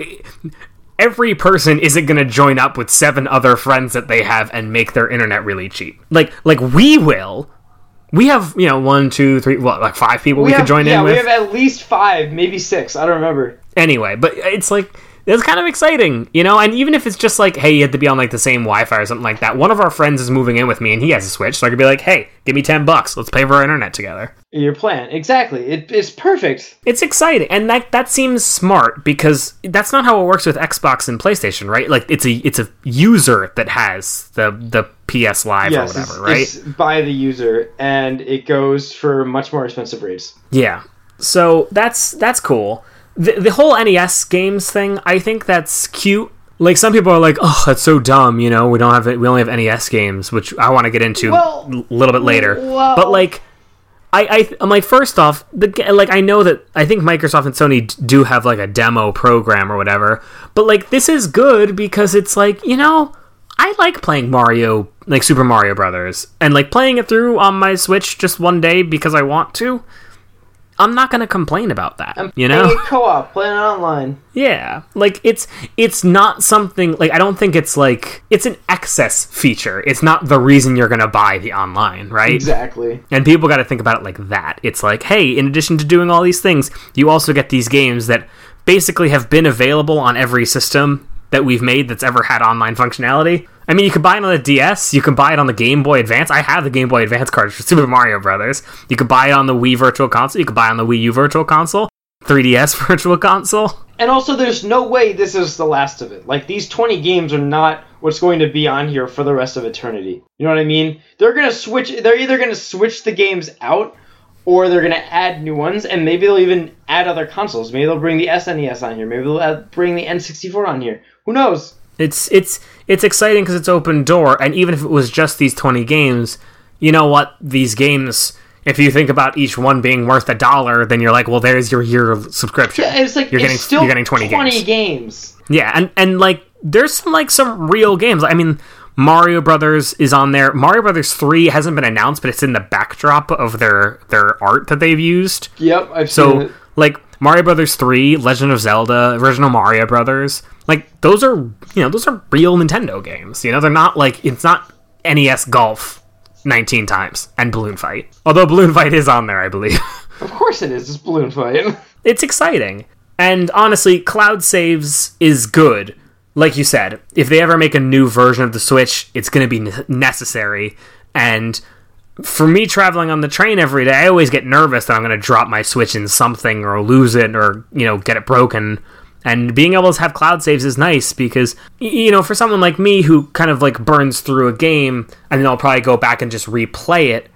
every person isn't going to join up with seven other friends that they have and make their internet really cheap. Like like we will. We have you know one, two, three, what like five people we, have, could join yeah, in Yeah, we with. have at least five, maybe six. I don't remember. anyway, but it's like it's kind of exciting, you know. And even if it's just like, hey, you have to be on like the same Wi-Fi or something like that. One of our friends is moving in with me, and he has a Switch, so I could be like, hey, give me ten bucks, let's pay for our internet together. Your plan exactly. It, it's perfect. It's exciting, and that that seems smart because that's not how it works with Xbox and PlayStation, right? Like it's a it's a user that has the the PS Live yes, or whatever, it's, right? it's by the user, and it goes for much more expensive rates. Yeah. So that's that's cool. The the whole NES games thing, I think that's cute. Like some people are like, "Oh, that's so dumb," you know. We don't have it. We only have NES games, which I want to get into Well, a little bit later. well- but like, I, I I'm like, first off, the like I know that I think Microsoft and Sony do have like a demo program or whatever. But like, this is good because it's like you know, I like playing Mario, like Super Mario Brothers, and like playing it through on my Switch just one day because I want to. I'm not gonna complain about that. Um, you know? Co-op, playing it online. Yeah. Like it's it's not something like I don't think it's like it's an excess feature. It's not the reason you're gonna buy the online, right? Exactly. And people got to think about it like that. It's like, hey, in addition to doing all these things, you also get these games that basically have been available on every system that we've made that's ever had online functionality. I mean, you can buy it on the DS, you can buy it on the Game Boy Advance. I have the Game Boy Advance cartridge for Super Mario Brothers. You can buy it on the Wii Virtual Console, you can buy it on the Wii U Virtual Console, 3DS Virtual Console. And also, there's no way this is the last of it. Like these 20 games are not what's going to be on here for the rest of eternity. You know what I mean? They're gonna switch. They're either gonna switch the games out, or they're gonna add new ones, and maybe they'll even add other consoles. Maybe they'll bring the SNES on here. Maybe they'll add, bring the N64 on here. Who knows? It's it's it's exciting because it's open door, and even if it was just these twenty games, you know what? These games, if you think about each one being worth a dollar, then you're like, well, there's your year of subscription. Yeah, it's like you're it's getting still you're getting twenty, games. games. Yeah, and and like there's some like some real games. I mean, Mario Brothers is on there. Mario Brothers 3 hasn't been announced, but it's in the backdrop of their their art that they've used. Yep, I've seen So, like Mario Brothers 3, Legend of Zelda, original Mario Brothers, like those are, you know, those are real Nintendo games. You know, they're not like it's not NES Golf 19 times and Balloon Fight. Although Balloon Fight is on there, I believe. Of course it is. It's balloon fight. it's exciting. And honestly, cloud saves is good. Like you said, if they ever make a new version of the Switch, it's going to be necessary. And for me traveling on the train every day, I always get nervous that I'm going to drop my Switch in something or lose it or, you know, get it broken. And being able to have cloud saves is nice because, you know, for someone like me who kind of like burns through a game and then I'll probably go back and just replay it,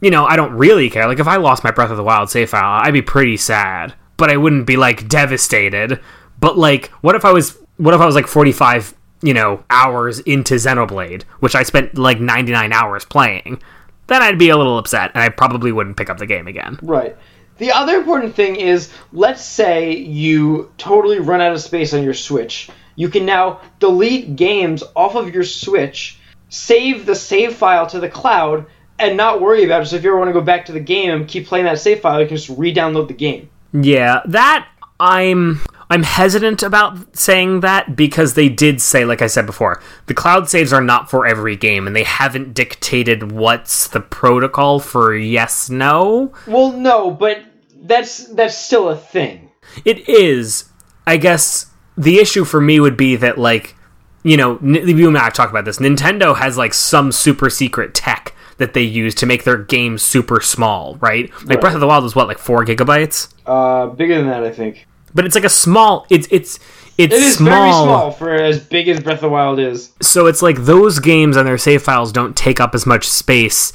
you know, I don't really care. Like, if I lost my Breath of the Wild save file, I'd be pretty sad, but I wouldn't be like devastated. But like, what if I was, what if I was like 45, you know, hours into Xenoblade, which I spent like 99 hours playing? Then I'd be a little upset, and I probably wouldn't pick up the game again. Right. The other important thing is, let's say you totally run out of space on your Switch. You can now delete games off of your Switch, save the save file to the cloud, and not worry about it. So if you ever want to go back to the game and keep playing that save file, you can just re-download the game. Yeah, that I'm I'm hesitant about saying that because they did say, like I said before, the cloud saves are not for every game, and they haven't dictated what's the protocol for yes, no. Well, no, but that's that's still a thing. It is. I guess the issue for me would be that, like, you know, you and I have talked about this. Nintendo has like some super secret tech that they use to make their games super small, right? Like Right. Breath of the Wild is what, like four gigabytes? Uh, bigger than that, I think. But it's like a small. It's it's it's It is small. very small for as big as Breath of the Wild is. So it's like those games and their save files don't take up as much space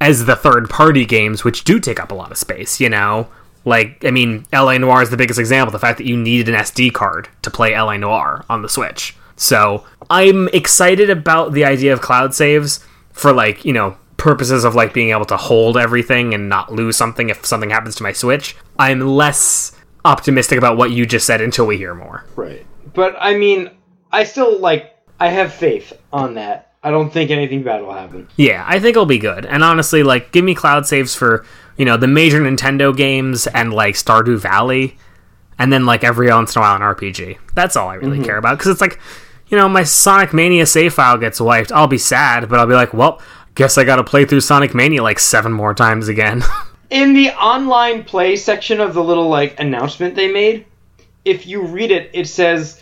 as the third party games, which do take up a lot of space, you know? Like, I mean, LA Noire is the biggest example. The fact that you needed an SD card to play LA Noire on the Switch. So I'm excited about the idea of cloud saves for, like, you know, purposes of, like, being able to hold everything and not lose something if something happens to my Switch. I'm less optimistic about what you just said until we hear more. Right. But I mean, I still like I have faith on that. I don't think anything bad will happen. Yeah, I think it'll be good. And honestly, like, give me cloud saves for, you know, the major Nintendo games and, like, Stardew Valley. And then, like, every once in a while an RPG. That's all I really mm-hmm. care about. Because it's like, you know, my Sonic Mania save file gets wiped. I'll be sad, but I'll be like, well, guess I gotta play through Sonic Mania like seven more times again. In the online play section of the little like announcement they made, if you read it, it says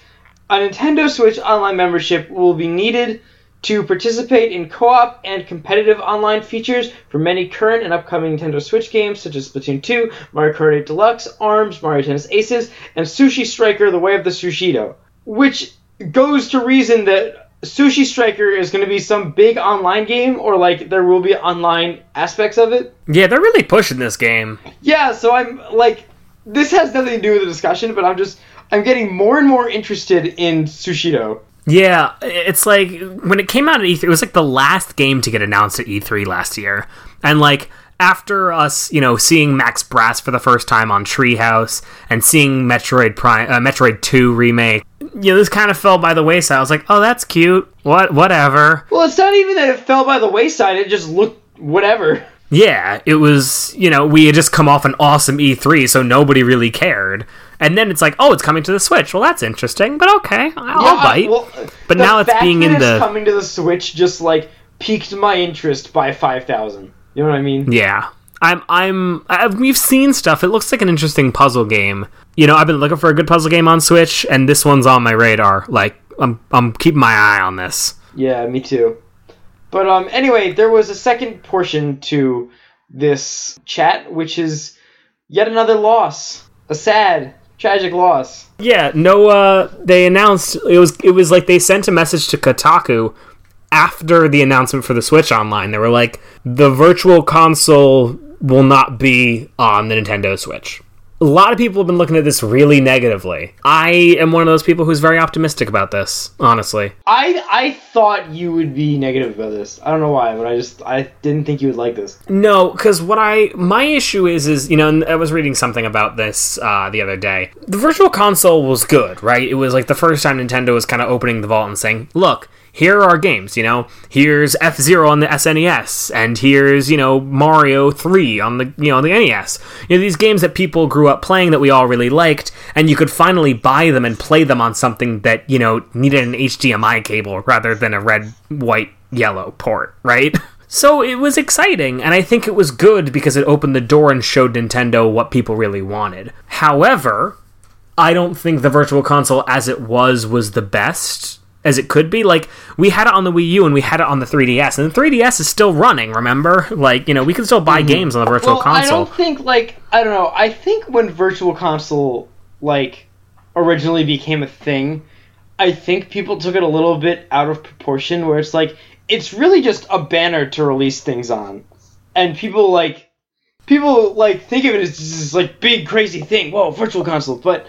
a Nintendo Switch online membership will be needed to participate in co-op and competitive online features for many current and upcoming Nintendo Switch games such as Splatoon 2, Mario Kart 8 Deluxe, ARMS, Mario Tennis Aces, and Sushi Striker: The Way of the Sushido, which goes to reason that Sushi Striker is going to be some big online game or like there will be online aspects of it. yeah, they're really pushing this game. Yeah, so I'm like, this has nothing to do with the discussion, but I'm just, I'm getting more and more interested in Sushido. Yeah, it's like when it came out at E3, it was like the last game to get announced at E3 last year. And like after us, you know, seeing Max Brass for the first time on Treehouse and seeing Metroid Prime, uh, Metroid 2 remake, you know, this kind of fell by the wayside. I was like, "Oh, that's cute. What whatever." Well, it's not even that it fell by the wayside, it just looked whatever. Yeah, it was, you know, we had just come off an awesome E3, so nobody really cared. And then it's like, "Oh, it's coming to the Switch." Well, that's interesting, but okay, I'll Yeah, bite. well, But now it's being in it's the- coming to the Switch just like piqued my interest by 5,000. You know what I mean? Yeah. I'm I'm I've, we've seen stuff. It looks like an interesting puzzle game. You know, I've been looking for a good puzzle game on Switch and this one's on my radar. Like I'm I'm keeping my eye on this. Yeah, me too. But um, anyway, there was a second portion to this chat, which is yet another loss, a sad, tragic loss. Yeah, no uh they announced it was it was like they sent a message to Kotaku after the announcement for the Switch online. They were like the virtual console will not be on the Nintendo Switch. A lot of people have been looking at this really negatively. I am one of those people who's very optimistic about this, honestly. I I thought you would be negative about this. I don't know why, but I just I didn't think you would like this. No, because what I my issue is is you know and I was reading something about this uh, the other day. The Virtual Console was good, right? It was like the first time Nintendo was kind of opening the vault and saying, "Look, here are games, you know, here's F Zero on the SNES, and here's, you know, Mario 3 on the, you know, the NES. You know, these games that people grew up playing that we all really liked, and you could finally buy them and play them on something that, you know, needed an HDMI cable rather than a red, white, yellow port, right? So it was exciting, and I think it was good because it opened the door and showed Nintendo what people really wanted. However, I don't think the Virtual Console as it was was the best as it could be. Like we had it on the Wii U and we had it on the 3DS, and the 3DS is still running. Remember, like you know, we can still buy mhm. games on the Virtual well, Console. I don't think like I don't know. I think when Virtual Console like originally became a thing, I think people took it a little bit out of proportion. Where it's like it's really just a banner to release things on, and people like people like think of it as this like big crazy thing. Whoa, Virtual Console! But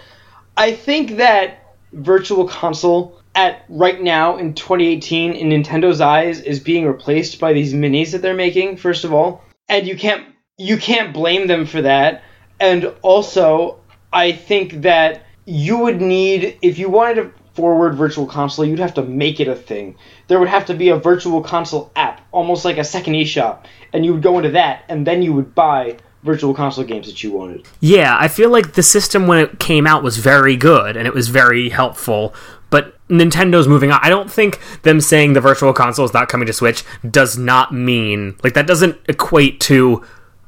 I think that Virtual Console at right now in 2018 in Nintendo's eyes is being replaced by these minis that they're making. First of all, and you can't you can't blame them for that. And also, I think that you would need if you wanted to forward virtual console you'd have to make it a thing there would have to be a virtual console app almost like a second eShop and you would go into that and then you would buy virtual console games that you wanted Yeah, I feel like the system when it came out was very good and it was very helpful. Nintendo's moving on. I don't think them saying the Virtual Console is not coming to Switch does not mean like that doesn't equate to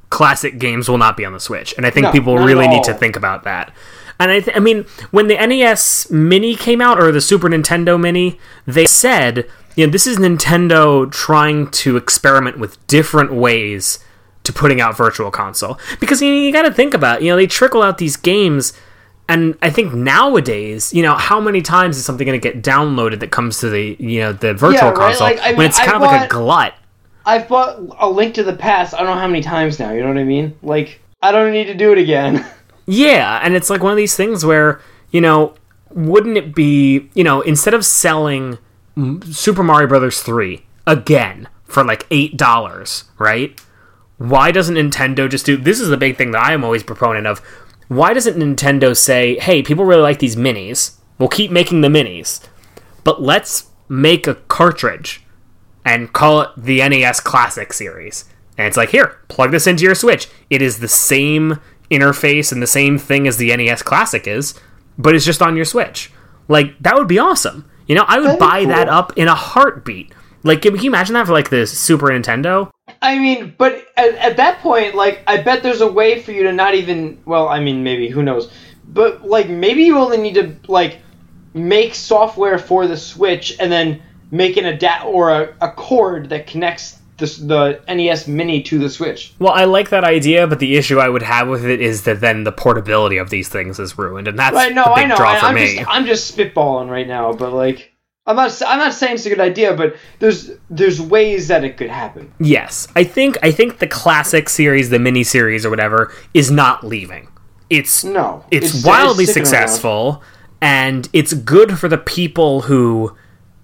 classic games will not be on the Switch. And I think No, people really need to think about that. And I, th- I mean, when the NES Mini came out or the Super Nintendo Mini, they said, you know, this is Nintendo trying to experiment with different ways to putting out Virtual Console because you, know, you got to think about, you know, they trickle out these games, and I think nowadays, you know, how many times is something going to get downloaded that comes to the, you know, the Virtual Yeah, right? Console Like, I mean, when it's I kind of like a glut. i've bought a link to the past i don't know how many times now you know what i mean like i don't need to do it again Yeah, and it's like one of these things where, you know, wouldn't it be, you know, instead of selling Super Mario Brothers 3 again for like $8, right? Why doesn't Nintendo just do this is the big thing that I am always proponent of. Why doesn't Nintendo say, "Hey, people really like these minis. We'll keep making the minis, but let's make a cartridge and call it the NES Classic series. And it's like, here, plug this into your Switch. It is the same interface and the same thing as the NES Classic is, but it's just on your Switch. Like, that would be awesome. You know, I would That'd buy that up in a heartbeat. Like, can you imagine that for like the Super Nintendo? I mean, but at, at that point, like, I bet there's a way for you to not even. Well, I mean, maybe who knows? But like, maybe you only need to like make software for the Switch and then make an adapt or a, a cord that connects the, the NES Mini to the Switch. Well, I like that idea, but the issue I would have with it is that then the portability of these things is ruined, and that's Right? No, the big I know. draw I, for I'm me. just I'm just spitballing right now, but like. I'm not. I'm not saying it's a good idea, but there's there's ways that it could happen. Yes, I think I think the classic series, the mini series or whatever, is not leaving. It's No, it's, it's- wildly it's around. successful, and it's good for the people who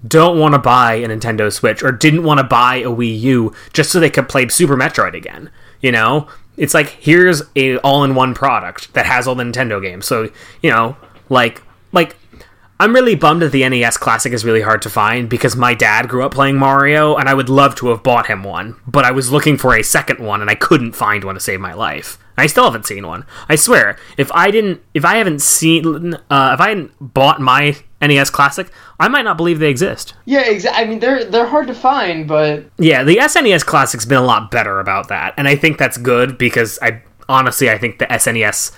don't want to buy a Nintendo Switch or didn't want to buy a Wii U just so they could play Super Metroid again. You know, it's like here's a all-in-one product that has all the Nintendo games. So you know, like like I'm really bummed that the NES Classic is really hard to find because my dad grew up playing Mario and I would love to have bought him one, but I was looking for a second one and I couldn't find one to save my life. I still haven't seen one. I swear, if I didn't, if I haven't seen, uh, if I hadn't bought my NES Classic, I might not believe they exist. Yeah, exactly. I mean, they're they're hard to find, but Yeah, the SNES Classic's been a lot better about that, and I think that's good because I honestly I think the SNES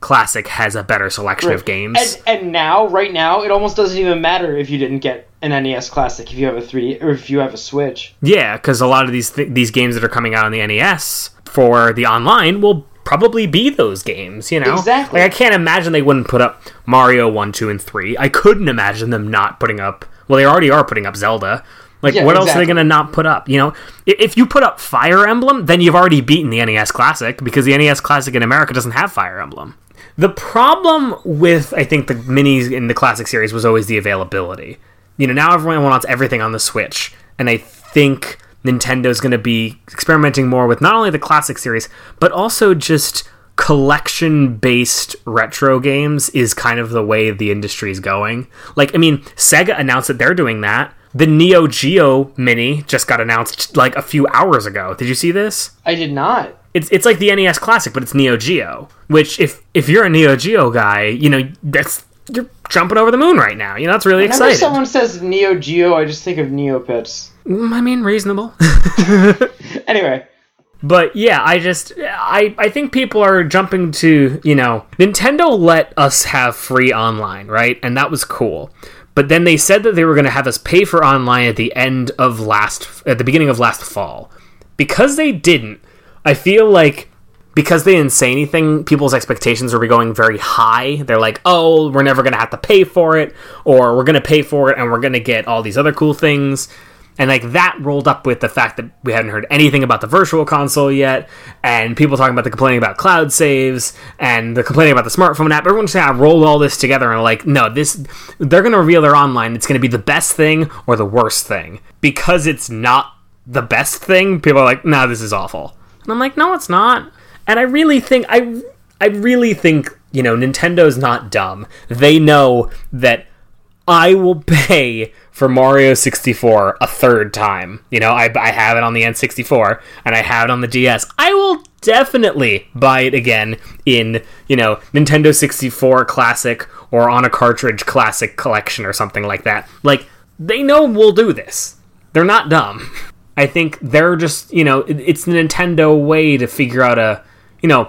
Classic has a better selection of games. And, and now, right now, it almost doesn't even matter if you didn't get an NES Classic if you have a three or if you have a Switch. Yeah, because a lot of these th- these games that are coming out on the NES for the online will probably be those games. You know, Exactly. Like I can't imagine they wouldn't put up Mario one, two, and three. I couldn't imagine them not putting up. Well, they already are putting up Zelda. Like, Yeah, what else are they going to not put up? You know, if you put up Fire Emblem, then you've already beaten the NES Classic because the NES Classic in America doesn't have Fire Emblem. The problem with I think the minis in the classic series was always the availability. You know, now everyone wants everything on the Switch, and I think Nintendo's going to be experimenting more with not only the classic series, but also just collection based retro games is kind of the way the industry is going. Like, I mean, Sega announced that they're doing that the Neo Geo Mini just got announced like a few hours ago. Did you see this? I did not. It's it's like the NES Classic, but it's Neo Geo. Which, if if you're a Neo Geo guy, you know that's you're jumping over the moon right now. You know that's really Whenever exciting. someone says Neo Geo, I just think of Neopets. Mm, I mean, reasonable. Anyway, But yeah, I just I I think people are jumping to, you know, Nintendo let us have free online, right? And that was cool. But then they said that they were going to have us pay for online at the end of last at the beginning of last fall. Because they didn't, I feel like because they didn't say anything, people's expectations are going very high. They're like, "Oh, we're never going to have to pay for it or we're going to pay for it and we're going to get all these other cool things." And like that rolled up with the fact that we hadn't heard anything about the virtual console yet, and people talking about the complaining about cloud saves and the complaining about the smartphone app. Everyone's kind of rolled all this together and like, no, this they're gonna reveal their online. It's gonna be the best thing or the worst thing. Because it's not the best thing, people are like, nah, this is awful. And I'm like, no, it's not. And I really think I I really think, you know, Nintendo's not dumb. They know that I will pay for Mario 64 a third time. You know, I, I have it on the N64 and I have it on the DS. I will definitely buy it again in, you know, Nintendo 64 Classic or on a cartridge Classic Collection or something like that. Like, they know we'll do this. They're not dumb. I think they're just, you know, it- it's the Nintendo way to figure out a, you know,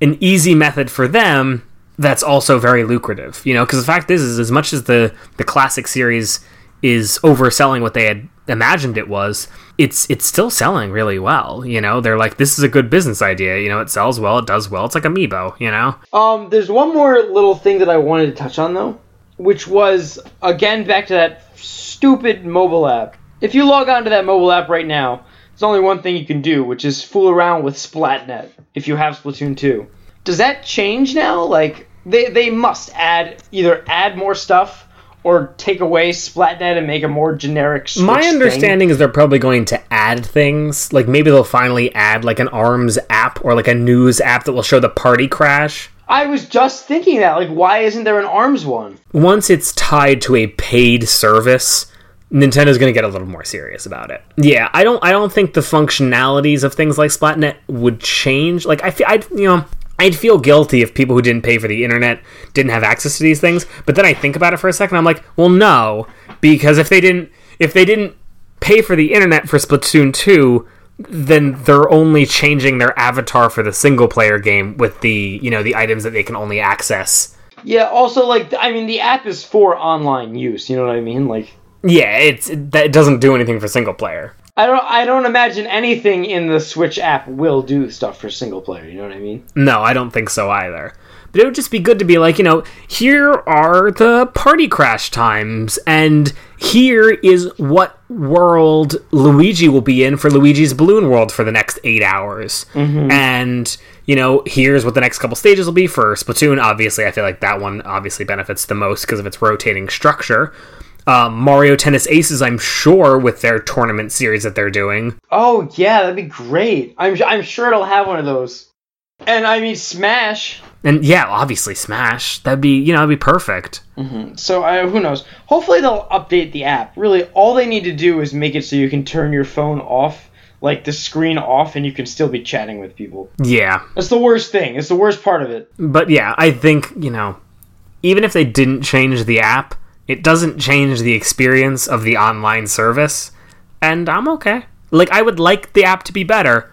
an easy method for them that's also very lucrative you know because the fact is is as much as the the classic series is overselling what they had imagined it was it's it's still selling really well you know they're like this is a good business idea you know it sells well it does well it's like amiibo you know um, there's one more little thing that I wanted to touch on though, which was again back to that stupid mobile app. If you log on to that mobile app right now, there's only one thing you can do, which is fool around with Splatnet if you have Splatoon 2. Does that change now? Like they they must add either add more stuff or take away Splatnet and make a more generic. Switch my thing? understanding is they're probably going to add things like maybe they'll finally add like an arms app or like a news app that will show the party crash I was just thinking that. Like, why isn't there an arms one? once it's tied to a paid service, Nintendo's going to get a little more serious about it. Yeah, I don't I don't think the functionalities of things like Splatnet would change. Like I feel I you know, I'd feel guilty if people who didn't pay for the internet didn't have access to these things, but then I think about it for a second I'm like, "Well, no, because if they didn't if they didn't pay for the internet for Splatoon 2, then they're only changing their avatar for the single player game with the, you know, the items that they can only access Yeah. Also, like, I mean, the app is for online use. You know what I mean? Like, Yeah, it's that it doesn't do anything for single player. I don't, I don't imagine anything in the Switch app will do stuff for single player. You know what I mean? No, I don't think so either. But it would just be good to be like, you know, here are the party crash times, and here is what world Luigi will be in for Luigi's Balloon World for the next eight hours. Mm-hmm. And, you know, here's what the next couple stages will be for Splatoon. Obviously, I feel like that one obviously benefits the most because of its rotating structure. Um, Mario Tennis Aces, I'm sure, with their tournament series that they're doing, Oh yeah, that'd be great. I'm, I'm sure it'll have one of those. And I mean, Smash. And yeah, obviously Smash. That'd be you know, that'd be perfect. So I, who knows? Hopefully they'll update the app. Really, all they need to do is make it so you can turn your phone off, like the screen off, and you can still be chatting with people. Yeah. That's the worst thing. It's the worst part of it. But yeah, I think, you know, even if they didn't change the app, it doesn't change the experience of the online service, and I'm okay. Like I would like the app to be better,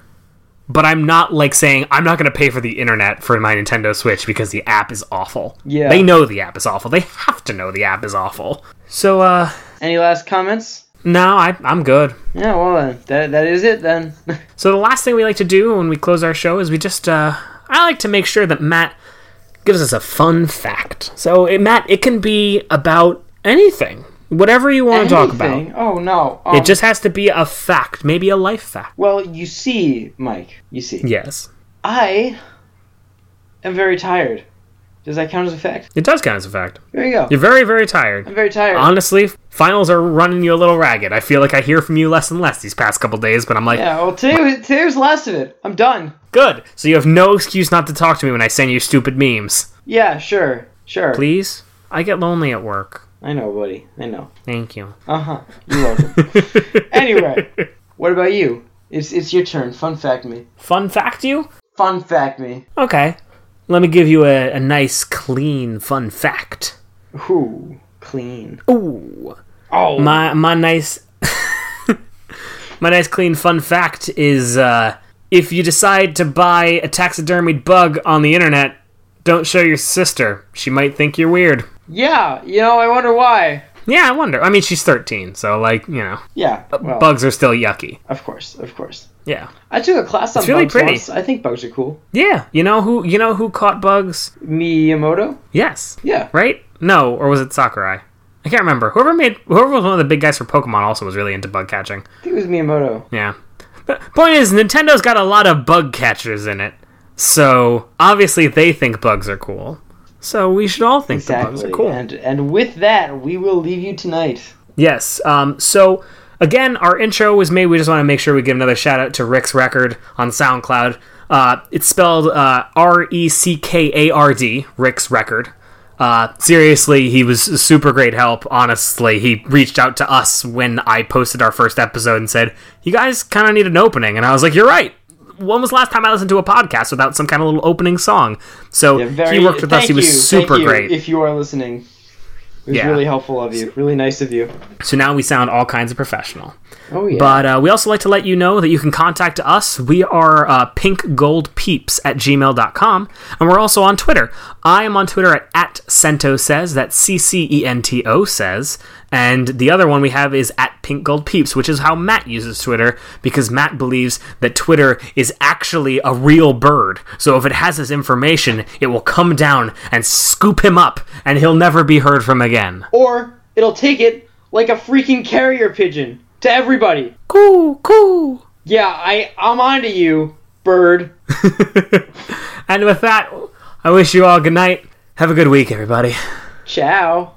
but I'm not like saying I'm not going to pay for the internet for my Nintendo Switch because the app is awful. Yeah. They know the app is awful. They have to know the app is awful. So uh Any last comments? no, I I'm good. Yeah, well then, that that is it then. So the last thing we like to do when we close our show is we just uh I like to make sure that Matt gives us a fun fact. So it, Matt, it can be about anything, whatever you want to talk about. Oh no. Um, It just has to be a fact, maybe a life fact. well, you see, Mike. You see, Yes, I am very tired. Does that count as a fact? it does count as a fact. There you go. You're very very tired. I'm very tired. Honestly, finals are running you a little ragged. I feel like I hear from you less and less these past couple days, but I'm like, yeah. Well, today today was the last of it. I'm done. good. So you have no excuse not to talk to me when I send you stupid memes. Yeah. Sure. Sure. Please? I get lonely at work. I know, buddy. I know. Thank you. Uh huh. You're welcome. anyway, what about you? It's it's your turn. Fun fact me. Fun fact, you? Fun fact me. Okay. Let me give you a, a nice, clean, fun fact. Ooh, clean. Ooh. Oh, My my nice my nice clean fun fact is uh, if you decide to buy a taxidermied bug on the internet, don't show your sister. She might think you're weird. yeah. You know, I wonder why. Yeah, I wonder. I mean, she's 13, so like you know, Yeah. Uh, well, bugs are still yucky. of course, of course. Yeah, I took a class on It's really bugs pretty. once. I think bugs are cool. yeah. You know who? You know who caught bugs? Miyamoto. Yes. Yeah. Right? No, or was it Sakurai? I can't remember. Whoever made whoever was one of the big guys for Pokemon also was really into bug catching. I think it was Miyamoto. Yeah. But point is, Nintendo's got a lot of bug catchers in it. So obviously they think bugs are cool. So we should all think the bugs are cool. And and with that, we will leave you tonight. Yes. Um, so again, our intro was made. We just want to make sure we give another shout out to Rick's Reckard on SoundCloud. Uh, it's spelled uh, R E C K A R D, Rick's Reckard. Uh, seriously, he was super great help. Honestly, he reached out to us when I posted our first episode and said, "You guys kind of need an opening," and I was like, "You're right." When was the last time I listened to a podcast without some kind of little opening song? So Yeah, very, he worked with us. He was you, super thank you, great. If you are listening, it was Yeah. really helpful of you. Really nice of you. so now we sound all kinds of professional. Oh yeah. But uh, we also like to let you know that you can contact us. We are uh, pinkgoldpeeps at gmail.com. And we're also on Twitter. I am on Twitter at, at Cento Says. That's C C E N T O Says. And the other one we have is at pinkgoldpeeps, which is how Matt uses Twitter because Matt believes that Twitter is actually a real bird. So if it has this information, it will come down and scoop him up, and he'll never be heard from again. or it'll take it like a freaking carrier pigeon to everybody. Cool, cool. Yeah, I I'm onto you, bird. and with that, I wish you all good night. Have a good week, everybody. Ciao.